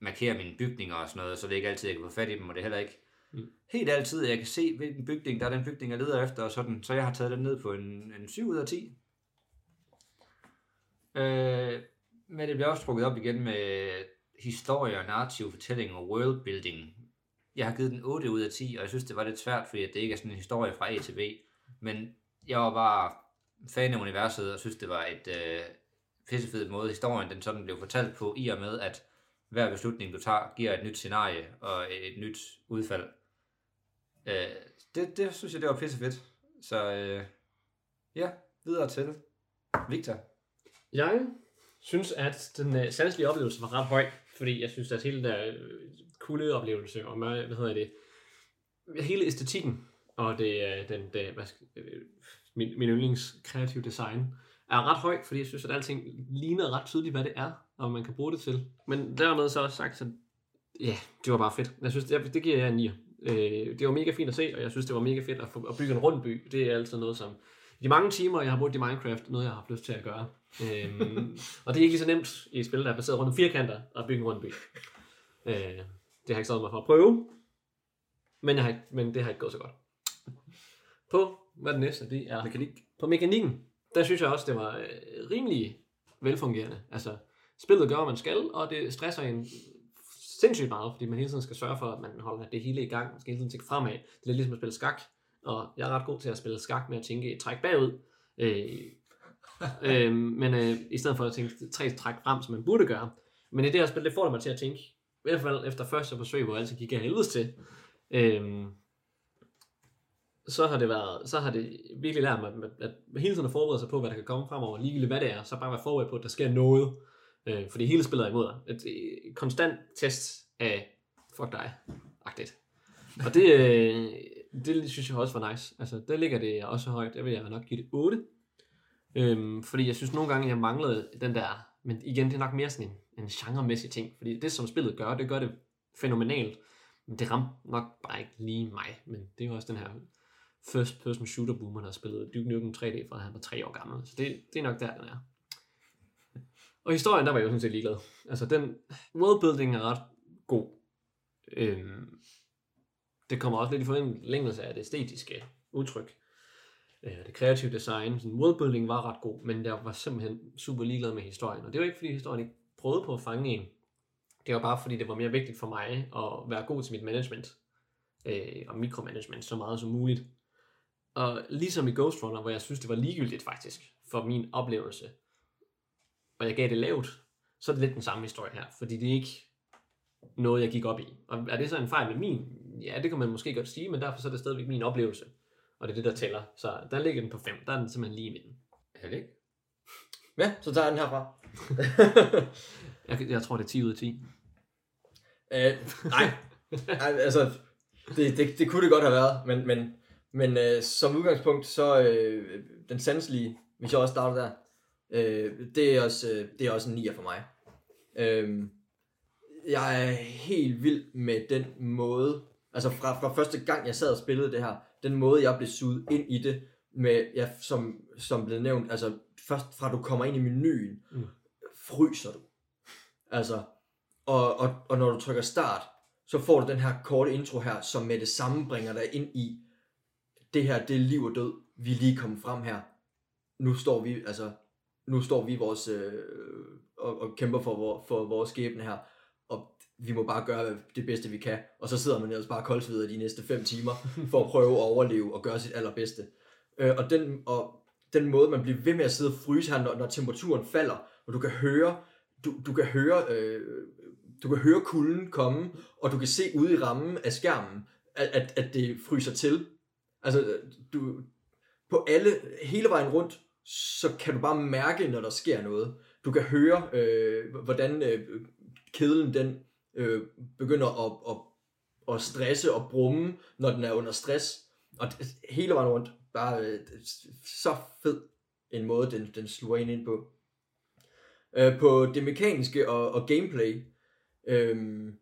markere mine bygninger og sådan noget, så er det ikke altid, jeg kan få fat i dem, og det er heller ikke Mm. helt altid, at jeg kan se, hvilken bygning, der er den bygning, jeg leder efter, og sådan, så jeg har taget den ned på en, en 7 ud af 10. Øh, men det bliver også trukket op igen med historie og narrativ fortælling og worldbuilding. Jeg har givet den 8 ud af 10, og jeg synes, det var lidt svært, fordi det ikke er sådan en historie fra A til B. Men jeg var bare fan af universet, og synes, det var et øh, pissefed måde, historien den sådan blev fortalt på, i og med, at hver beslutning, du tager, giver et nyt scenarie og et nyt udfald. Øh, det, det synes jeg, det var pissefedt. Så øh, ja, videre til Victor. Jeg synes, at den øh, sanselige oplevelse var ret høj, fordi jeg synes, at hele den der uh, kulde oplevelse, og hvad, hvad hedder det, hele æstetikken, og det, øh, den, det, hvad, skal- øh, min, min yndlings kreative design, er ret høj, fordi jeg synes, at alting ligner ret tydeligt, hvad det er, og man kan bruge det til. Men dermed så også sagt, så ja, det var bare fedt. Jeg synes, det, det giver jeg en 9. Øh, det var mega fint at se, og jeg synes, det var mega fedt at, få, at bygge en rund by. Det er altid noget, som i de mange timer, jeg har brugt i Minecraft, noget, jeg har haft lyst til at gøre. Øhm, <laughs> og det er ikke lige så nemt i et spil, der er baseret rundt om firkanter, at bygge en rund by. Øh, det har jeg ikke stået mig for at prøve, men, jeg har, ikke- men det har ikke gået så godt. På, hvad er det næste? Det er Mekanik. på mekanikken, der synes jeg også, det var øh, rimelig velfungerende. Altså, spillet gør, hvad man skal, og det stresser en sindssygt meget, fordi man hele tiden skal sørge for, at man holder det hele i gang. Man skal hele tiden tænke fremad. Det er lidt ligesom at spille skak, og jeg er ret god til at spille skak med at tænke et træk bagud. Øh, øh, men øh, i stedet for at tænke tre træk frem, som man burde gøre. Men i det her spil, det får det mig til at tænke, i hvert fald efter første forsøg, hvor alt gik af helvedes til, øh, så har det været, så har det virkelig lært mig, at, at hele tiden at forberede sig på, hvad der kan komme fremover, ligegyldigt hvad det er, så bare være forberedt på, at der sker noget. Øh, fordi hele spillet er imod dig. Et, et konstant test af, fuck dig, agtigt. Og det, øh, det synes jeg også var nice. Altså, der ligger det også højt. Der vil jeg nok give det 8. Øhm, fordi jeg synes nogle gange, jeg manglede den der, men igen, det er nok mere sådan en, en genremæssig ting. Fordi det, som spillet gør, det gør det fænomenalt. Men det ramte nok bare ikke lige mig. Men det er jo også den her first person shooter boomer, der har spillet Duke Nukem 3D fra han var tre år gammel. Så det, det er nok der, den er. Og historien, der var jeg jo sådan set ligeglad. Altså, den worldbuilding er ret god. Øhm, det kommer også lidt i forlængelse af det æstetiske udtryk. Øh, det kreative design. Sådan, worldbuilding var ret god, men jeg var simpelthen super ligeglad med historien. Og det var ikke, fordi historien ikke prøvede på at fange en. Det var bare, fordi det var mere vigtigt for mig at være god til mit management. Øh, og mikromanagement så meget som muligt. Og ligesom i Ghost Runner, hvor jeg synes, det var ligegyldigt faktisk, for min oplevelse, og jeg gav det lavt, så er det lidt den samme historie her, fordi det er ikke noget, jeg gik op i. Og er det så en fejl med min? Ja, det kan man måske godt sige, men derfor så er det stadigvæk min oplevelse. Og det er det, der tæller. Så der ligger den på 5. Der er den simpelthen lige i midten. Er det ikke? Ja, <laughs> så tager jeg den herfra. <laughs> Jeg, jeg tror, det er 10 ud af 10. Øh, nej, Ej, altså, det, det, det kunne det godt have været, men, men, men øh, som udgangspunkt, så øh, den sanselige, hvis jeg også starter der, øh, det, er også, øh, det er også en 9 for mig. Øh, jeg er helt vild med den måde, altså fra, fra første gang, jeg sad og spillede det her, den måde, jeg blev suget ind i det, med, ja, som, som blev nævnt, altså først fra du kommer ind i menuen, Mm. fryser du. Altså, og, og, og når du trykker start, så får du den her korte intro her, som med det samme bringer dig ind i, det her, det er liv og død, vi er lige kommet frem her. Nu står vi, altså, nu står vi vores, øh, og, og kæmper for, vor, for vores skæbne her, og vi må bare gøre det bedste, vi kan. Og så sidder man ellers bare koldsveder de næste fem timer, for at prøve at overleve og gøre sit allerbedste. Øh, og, den, og den måde, man bliver ved med at sidde og fryse her, når, når temperaturen falder, og du kan høre, du, du kan høre, øh, du kan høre kulden komme, og du kan se ude i rammen af skærmen, at, at, at det fryser til. Altså, øh, du, på alle, hele vejen rundt, så kan du bare mærke, når der sker noget. Du kan høre, øh, hvordan øh, kedlen den øh, begynder at, at, at stresse og brumme, når den er under stress. Og det- hele vejen rundt, bare øh, så fed en måde, den, den sluger ind ind på. Øh, på det mekaniske og, og gameplay, øh,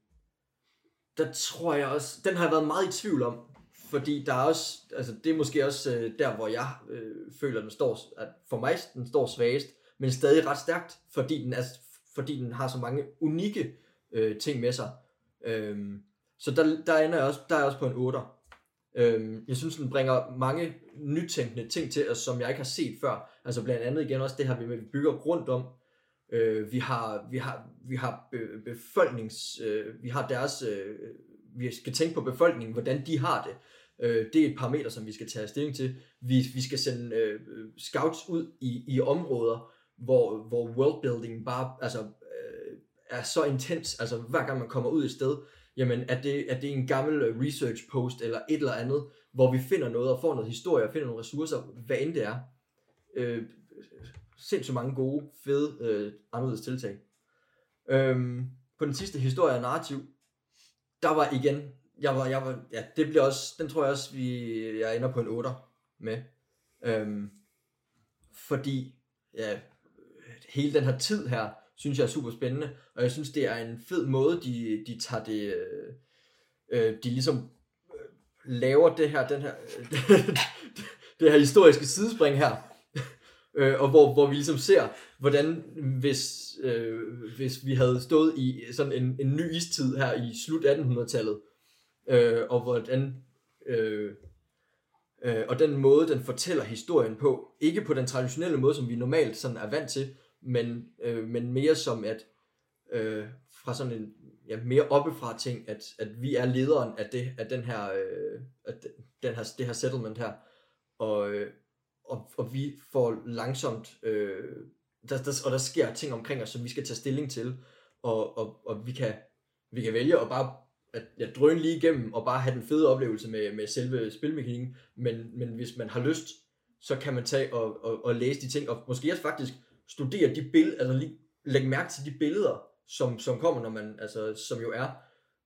der tror jeg også, den har jeg været meget i tvivl om, fordi der er også, altså det er måske også øh, der, hvor jeg øh, føler, den står, at for mig den står svagest, men stadig ret stærkt, fordi den, er, fordi den har så mange unikke øh, ting med sig. Øhm, så der, der, ender jeg også, der er jeg også på en 8. Øhm, jeg synes, den bringer mange nytænkende ting til os, som jeg ikke har set før. Altså blandt andet igen også det her, vi vi bygger rundt om. Øh, vi har, vi har, vi har be, befolknings, øh, vi har deres, øh, vi skal tænke på befolkningen, hvordan de har det. Øh, det er et parameter, som vi skal tage stilling til. Vi, vi skal sende øh, scouts ud i, i områder, hvor, hvor worldbuilding bare altså, øh, er så intens. Altså hver gang man kommer ud et sted, jamen er det, er det en gammel øh, research post eller et eller andet, hvor vi finder noget og får noget historie og finder nogle ressourcer, hvad end det er. Øh, sindssygt mange gode, fede, øh, anderledes tiltag. Øhm, på den sidste historie og narrativ, der var igen, jeg var, jeg var, ja, det bliver også, den tror jeg også, vi, jeg ender på en 8 med. Øhm, fordi, ja, hele den her tid her, synes jeg er super spændende, og jeg synes, det er en fed måde, de, de tager det, øh, øh de ligesom øh, laver det her, den her, <laughs> det her historiske sidespring her, <laughs> øh, og hvor, hvor vi ligesom ser, hvordan hvis, øh, hvis vi havde stået i sådan en, en ny istid her i slut 1800-tallet, øh, og hvordan øh, øh, og den måde, den fortæller historien på, ikke på den traditionelle måde, som vi normalt sådan er vant til, men, øh, men mere som at øh, fra sådan en ja, mere oppefra ting, at, at vi er lederen af det af den her, øh, at den her det her settlement her, og, øh, og, og vi får langsomt øh, der, der, og der sker ting omkring os, som vi skal tage stilling til, og, og, og vi kan vi kan vælge at bare at jeg drøne lige igennem og bare have den fede oplevelse med, med selve spilmekanikken, men, men hvis man har lyst, så kan man tage og, og, og læse de ting, og måske også faktisk studere de billeder, altså lige lægge mærke til de billeder, som, som kommer, når man, altså, som jo er,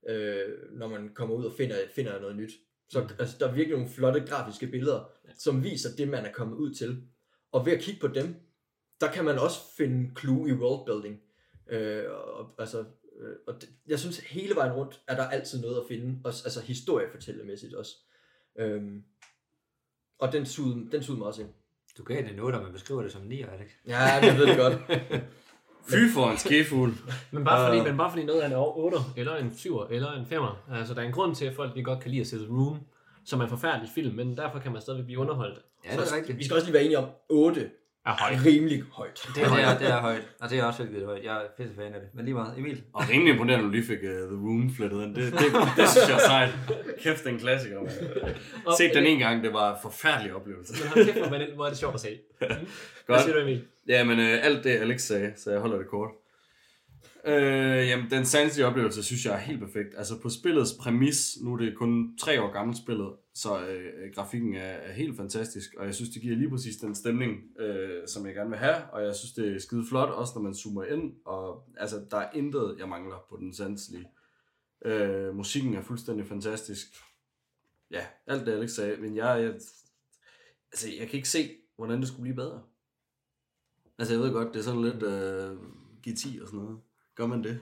øh, når man kommer ud og finder, finder noget nyt. Så mm. altså, der er virkelig nogle flotte grafiske billeder, som viser det, man er kommet ud til. Og ved at kigge på dem, der kan man også finde clue i worldbuilding. Øh, og, altså, øh, og det, jeg synes, hele vejen rundt er der altid noget at finde, også, altså historiefortællemæssigt også. Øhm, og den sugede, den sugede mig også ind. Du gav det noget, man beskriver det som 9, er det ikke? Ja, jeg ved det godt. <laughs> Fy for en skefuld. men, bare fordi, uh, men bare fordi noget er en 8, eller en 7, eller en 5. Altså, der er en grund til, at folk de godt kan lide at se The Room, som er en forfærdelig film, men derfor kan man stadig blive underholdt. Ja, det er rigtigt. Vi skal også lige være enige om, 8 er højt. rimelig højt. Det er, det er, det er højt, og det er også virkelig højt. Jeg er fedt fan af det. Men lige meget, Emil. Og rimelig imponerende, at du lige fik uh, The Room flettet ind. Det, det, det, <laughs> synes jeg er sejt. Kæft, det er en klassiker. Man. Set den en gang, det var en forfærdelig oplevelse. Men hold kæft, hvor, hvor er det sjovt at se. Mm. <laughs> Hvad siger du, Emil? Ja, men uh, alt det Alex sagde, så jeg holder det kort. Øh, jamen, den sanselige oplevelse synes jeg er helt perfekt. Altså på spillets præmis, nu er det kun tre år gammelt spillet, så øh, grafikken er, er helt fantastisk, og jeg synes, det giver lige præcis den stemning, øh, som jeg gerne vil have, og jeg synes, det er skide flot, også når man zoomer ind, og altså, der er intet, jeg mangler på den sanselige. Øh, musikken er fuldstændig fantastisk. Ja, alt det Alex sagde, men jeg, jeg, altså, jeg kan ikke se, hvordan det skulle blive bedre. Altså, jeg ved godt, det er sådan lidt øh, G10 og sådan noget. Gør man det?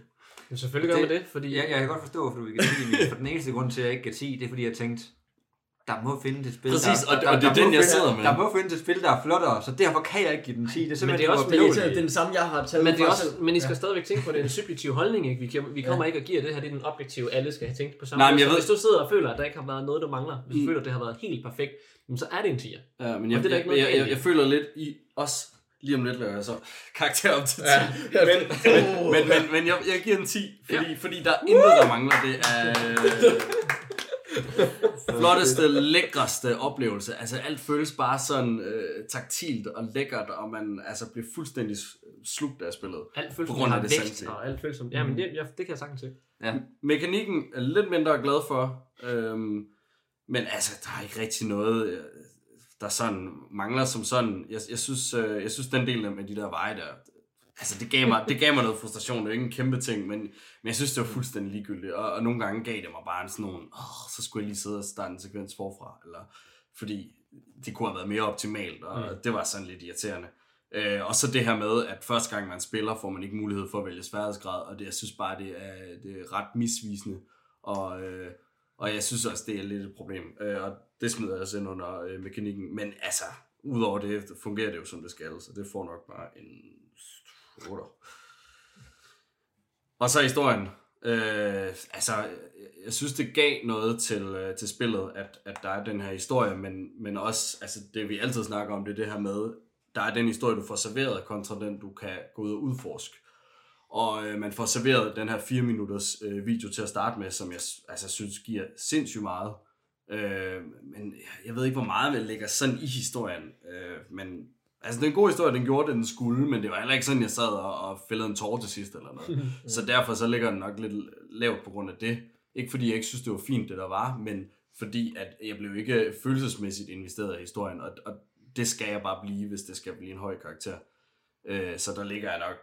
Men selvfølgelig gør det, man det, fordi... Ja, jeg kan godt forstå, hvorfor du vil give 10, for den eneste grund til, at jeg ikke kan 10, det er, fordi jeg tænkte, der må findes et spil, Præcis, der, og, der, og det er den, finde, jeg sidder med. Der må findes et spil, der er flottere, så derfor kan jeg ikke give den 10. Det er men det er også det er, det er den samme, jeg har taget men, det er også, men I skal ja. stadigvæk tænke på, at det er en subjektiv holdning. Ikke? Vi, kan, vi kommer ja. ikke og giver det her, det er den objektive, alle skal have tænkt på samme Nej, men jeg så ved... hvis du sidder og føler, at der ikke har været noget, du mangler, hvis du mm. føler, at det har været helt perfekt, så er det en 10'er. Ja, men jeg, det er ikke noget jeg, jeg, jeg, jeg, føler lidt i os, lige om lidt laver jeg så karakter op til 10. Ja. men, men, men, men, men jeg, jeg giver en 10, fordi, ja. fordi der er intet, der mangler. Det er flotteste, lækreste oplevelse. Altså alt føles bare sådan øh, taktilt og lækkert, og man altså bliver fuldstændig slugt af spillet. Alt føles på grund af det vægt, og alt føles som... Ja, men det, ja, det kan jeg sagtens se. Ja. Mekanikken er lidt mindre glad for, øhm, men altså, der er ikke rigtig noget, øh, der sådan mangler som sådan. Jeg, jeg, synes, øh, jeg synes, den del med de der veje der, altså det gav mig, det gav mig noget frustration. Det er ikke en kæmpe ting, men, men jeg synes, det var fuldstændig ligegyldigt. Og, og nogle gange gav det mig bare en sådan nogle, åh, så skulle jeg lige sidde og starte en sekvens forfra. Eller, fordi det kunne have været mere optimalt, og mm. det var sådan lidt irriterende. Øh, og så det her med, at første gang man spiller, får man ikke mulighed for at vælge sværhedsgrad, og det, jeg synes bare, det er, det er ret misvisende, og, øh, og jeg synes også, det er lidt et problem, øh, og det smider jeg også ind under øh, mekanikken, men altså, udover det, fungerer det jo som det skal, så det får nok bare en 8. Og så historien. Øh, altså, jeg synes, det gav noget til, øh, til spillet, at, at der er den her historie, men, men også, altså det vi altid snakker om, det er det her med, der er den historie, du får serveret, kontra den, du kan gå ud og udforske. Og øh, man får serveret den her 4 minutters øh, video til at starte med, som jeg altså, synes giver sindssygt meget. Øh, men jeg ved ikke, hvor meget det ligger sådan i historien. Øh, men altså, det er en god historie, den gjorde det, den skulle, men det var heller ikke sådan, jeg sad og, og fældede en tår til sidst eller noget. <laughs> så derfor så ligger den nok lidt lavt på grund af det. Ikke fordi jeg ikke synes, det var fint, det der var, men fordi at jeg blev ikke følelsesmæssigt investeret i historien, og, og det skal jeg bare blive, hvis det skal blive en høj karakter. Øh, så der ligger jeg nok,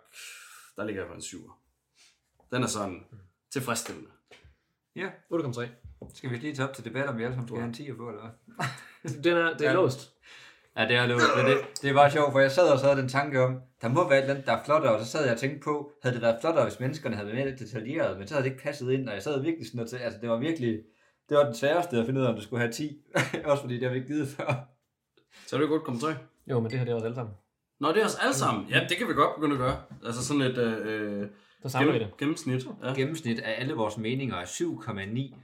der ligger jeg på en 7. Den er sådan tilfredsstillende. Ja. 8,3. Skal vi lige tage op til debat, om vi alle sammen skal have en 10 på, eller hvad? <laughs> Den er, det er Ja. låst. Ja, det er låst. Men det, det var sjovt, for jeg sad og så havde den tanke om, der må være et eller andet, der er flottere, og så sad jeg og tænkte på, havde det været flottere, hvis menneskerne havde været mere detaljeret, men så havde det ikke passet ind, og jeg sad virkelig sådan og til, altså det var virkelig, det var den sværeste at finde ud af, om det skulle have 10, <laughs> også fordi det har vi ikke givet før. Så er det godt kommet til. Jo, men det her det er også alle sammen. Nå, det er os alle sammen. Ja, det kan vi godt begynde at gøre. Altså sådan et øh, Så samler vi det. gennemsnit. Ja. Gennemsnit af alle vores meninger er 7,9.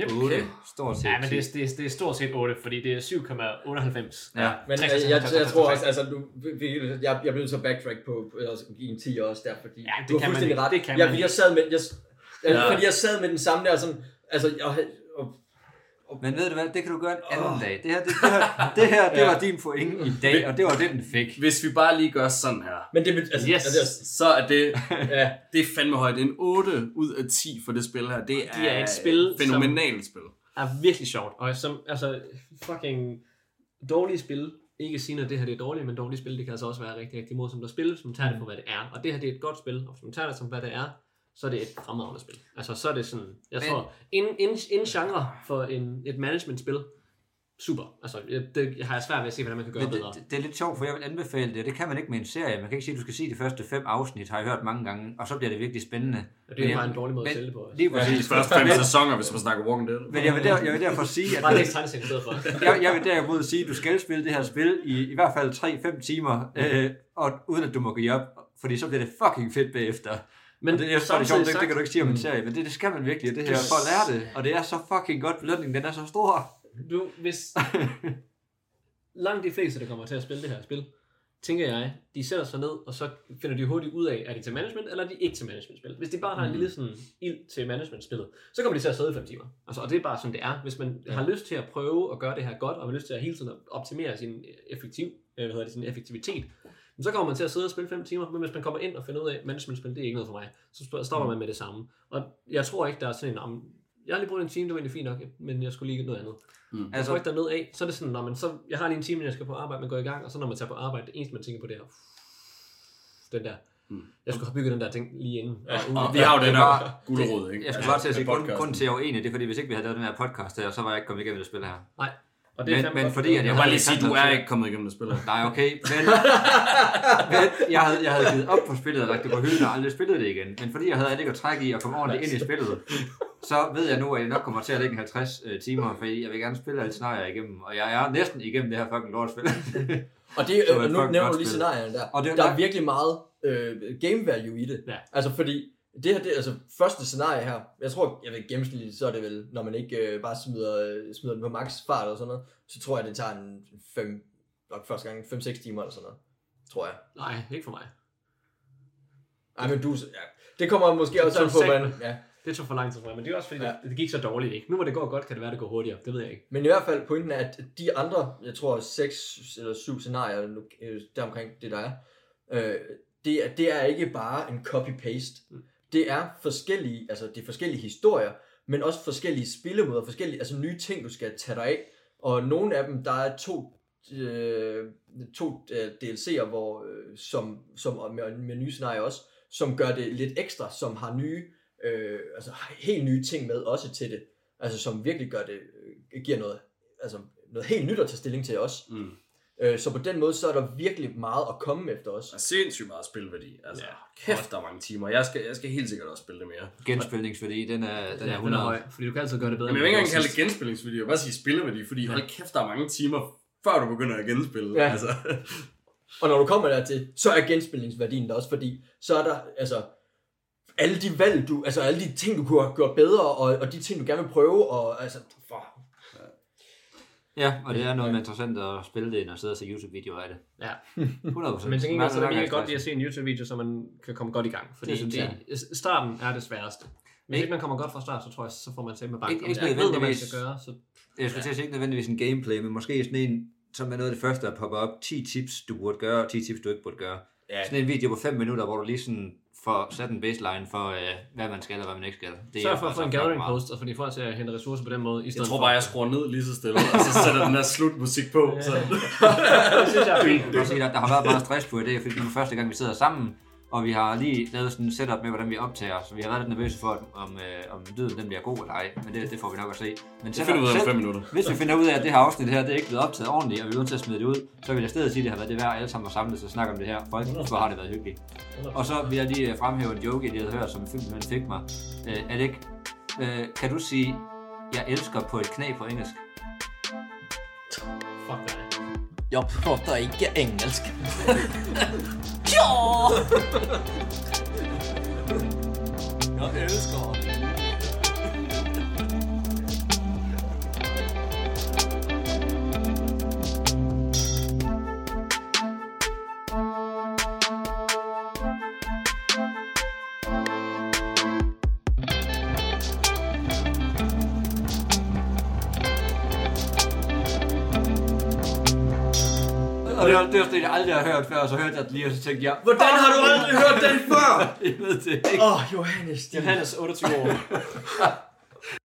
Yep. 8, stort set Ja, men det er, 10. det, er, det er stort set 8, fordi det er 7,98. Ja. Men jeg, jeg, jeg, jeg tror også, altså, du, vi, jeg, jeg til at backtrack på, at give en 10 også der, fordi Ja, det du har kan man fuldstændig ikke. ret. Det kan jeg, man jeg, ikke. sad med, jeg, jeg, Ja. fordi jeg sad med den samme der, sådan, altså, jeg, og, Men ved du hvad, det kan du gøre en anden dag. Det her, det, det her, det, her, det <laughs> var din point i dag, og det var det, den fik. Hvis vi bare lige gør sådan her, men det, altså, Yes. altså, det, så er det, <laughs> ja, det er fandme højt. En 8 ud af 10 for det spil her. Det er, Det er et spil, fænomenalt spil. er virkelig sjovt. Og som, altså, fucking dårlige spil, ikke sige, at det her det er dårligt, men dårlige spil, det kan altså også være rigtig, rigtig morsomt at spille, hvis man tager det for, hvad det er. Og det her, det er et godt spil, og hvis man tager det som, hvad det er, så er det et fremragende spil. Altså, så er det sådan, jeg Men- tror, en, en, en genre for en, et management-spil, super. Altså, jeg, det jeg har jeg svært ved at se, hvordan man kan gøre Men bedre. det, det, er lidt sjovt, for jeg vil anbefale det. Det kan man ikke med en serie. Man kan ikke sige, at du skal se de første fem afsnit, har jeg hørt mange gange, og så bliver det virkelig spændende. Og det er bare en dårlig måde at men- sælge på. Lige De præcis. første fem sæsoner, hvis man snakker Walking Dead. Men jeg vil, der, jeg vil derfor sige, at Bare læs tegneserien i stedet for. jeg, jeg vil derimod sige, at du skal spille det her spil i, i hvert fald 3-5 timer, øh, og uden at du må give op, fordi så bliver det fucking fedt bagefter. Men det, jeg, er det sjovt, det, det, kan du ikke sige om en serie, men det, det skal man virkelig, det her, for at lære det. Og det er så fucking godt, belønningen den er så stor. Du, hvis <laughs> langt de fleste, der kommer til at spille det her spil, tænker jeg, de sætter sig ned, og så finder de hurtigt ud af, er de til management, eller er de ikke til management-spil. Hvis de bare har en lille sådan ild til management-spillet, så kommer de til at sidde i 5 timer. Altså, og det er bare sådan, det er. Hvis man ja. har lyst til at prøve at gøre det her godt, og har lyst til at hele tiden optimere sin, effektiv, øh, hvad hedder det, sin effektivitet, så kommer man til at sidde og spille 5 timer, men hvis man kommer ind og finder ud af, at management-spil, det er ikke noget for mig, så stopper man med det samme. Og jeg tror ikke, der er sådan en, om, jeg har lige brugt en time, det var egentlig fint nok, men jeg skulle lige noget andet. Mm. Jeg tror ikke, der er noget af. Så er det sådan, når man så, jeg har lige en time, jeg skal på arbejde, man går i gang, og så når man tager på arbejde, det eneste, man tænker på, det er, den der, Mm. jeg skulle have bygget den der ting lige inden. Ja, Og vi har jo den det her var- gulerod, ikke? Jeg skulle Altså, bare til at sige, med grund, podcasten. grunden til, at jeg er uenig, det er fordi, hvis ikke vi havde lavet den her podcast her, så var jeg ikke kommet igennem det spil her. Nej. Og det Men- men godt. fordi, at Jeg jeg lige sige, sagt du er ikke kommet igennem det spil her. Nej, okay, men, <laughs> men jeg, havde, jeg havde givet op på spillet og lagt det på hylden og aldrig spillet det igen. Men fordi jeg havde alt ikke at trække i og komme ordentligt ind i spillet, så ved jeg nu, at jeg nok kommer til at lægge en 50 øh, timer, fordi jeg vil gerne spille alle scenarier igennem. Og jeg er næsten igennem det her fucking lortspil. <laughs> Og det, <laughs> øh, nu nævner du lige scenarierne der. Og det- der der- er virkelig meget øh, game value i det. Ja. Altså fordi, det her, det, altså første scenarie her, jeg tror, jeg ved gennemsnitligt, så er det vel, når man ikke øh, bare smider, øh, smider den på max fart og sådan noget, så tror jeg, det tager en 5, nok første gang 5-6 timer eller sådan noget. Tror jeg. Nej, ikke for mig. Ej, men du, ja, det kommer måske også tog an på, hvordan, ja. Det tog for lang tid for mig, men det er også fordi, Ja. det, det, gik så dårligt, ikke? Nu hvor det går godt, kan det være, det går hurtigere. Det ved jeg ikke. Men i hvert fald pointen er, at de andre, jeg tror 6 eller 7 scenarier, nu, øh, deromkring det der er, øh, det, er, det er ikke bare en copy-paste. Mm. Det er forskellige, altså det er forskellige historier, men også forskellige spillemåder, forskellige, altså nye ting, du skal tage dig af. Og nogle af dem, der er to, øh, to øh, DLC'er, hvor, øh, som, som med, med nye scenarier også, som gør det lidt ekstra, som har nye, øh, altså helt nye ting med også til det. Altså som virkelig gør det, øh, giver noget, altså noget helt nyt at tage stilling til også. Mm. Øh, så på den måde, så er der virkelig meget at komme efter os. Der er sindssygt meget spilværdi. Altså, ja. kæft, der er mange timer. Jeg skal, jeg skal helt sikkert også spille det mere. Genspilningsværdi, den er, den er Ja, er 100. høj, fordi du kan altid gøre det bedre. Jamen, jeg vil ikke engang kalde det genspillingsværdi, jeg vil bare sige spillerværdi, fordi hold kæft, der er mange timer, før du begynder at genspille. Ja. Altså. Og når du kommer dertil, så er genspilningsværdien der også, fordi så er der, altså, alle de valg, du, altså alle de ting, du kunne have gjort bedre, og, og de ting, du gerne vil prøve, og altså, for, Ja, og det er noget mere interessant at spille det, end at sidde og se YouTube-videoer af det. Ja. <laughs> 100%. Men til gengæld så er det mega godt lige at se en YouTube-video, så man kan komme godt i gang. Fordi Det synes det, jeg. starten er det sværeste. Hvis Ikke- ikke man kommer godt fra start, så tror jeg, så får man til med bank. Ikke- ikke ikke ved, hvad man skal gøre, så... Jeg skal til at sige ikke nødvendigvis en gameplay, men måske sådan en, som er noget af det første, der popper op. 10 tips, du burde gøre, og 10 tips, du ikke burde gøre. Ja. Sådan en video på 5 minutter, hvor du lige sådan får sat en baseline for, øh, hvad man skal og hvad man ikke skal. Det Sørg for at altså få en fucking gathering post, og de folk til at hente ressourcer på den måde. I Jeg stedet tror for- bare, jeg skruer ned lige så stille, og så sætter den der slutmusik på. Så. <laughs> det synes jeg er fint. Jeg der, der har været meget stress på i dag, fordi det er første gang, vi sidder sammen, og vi har lige lavet sådan en setup med, hvordan vi optager, så vi har været lidt nervøse for, om, øh, om lyden den bliver god eller ej, men det, det får vi nok at se. Men Det finder vi ud af om selv- fem minutter. Hvis vi finder ud af, at det her afsnit her, det er ikke blevet optaget ordentligt, og vi er nødt til at smide det ud, så vil jeg stadig sige, at det har været det værd, at alle sammen har samlet og snakke om det her. Folk, hvor har det været hyggeligt. Og så vil jeg lige øh, fremhæve en joke, jeg havde hørt, som filmen fik mig. Øh, Alec, øh, kan du sige, jeg elsker på et knæ på engelsk? Jeg prater ikke engelsk. Jeg elsker. Og det var, sådan, jeg aldrig har hørt før, og så hørte jeg det lige, og så tænkte jeg, Hvordan har du aldrig hørt den før? <laughs> jeg ved det ikke. Åh, oh, Johannes. Johannes, 28 år. <laughs>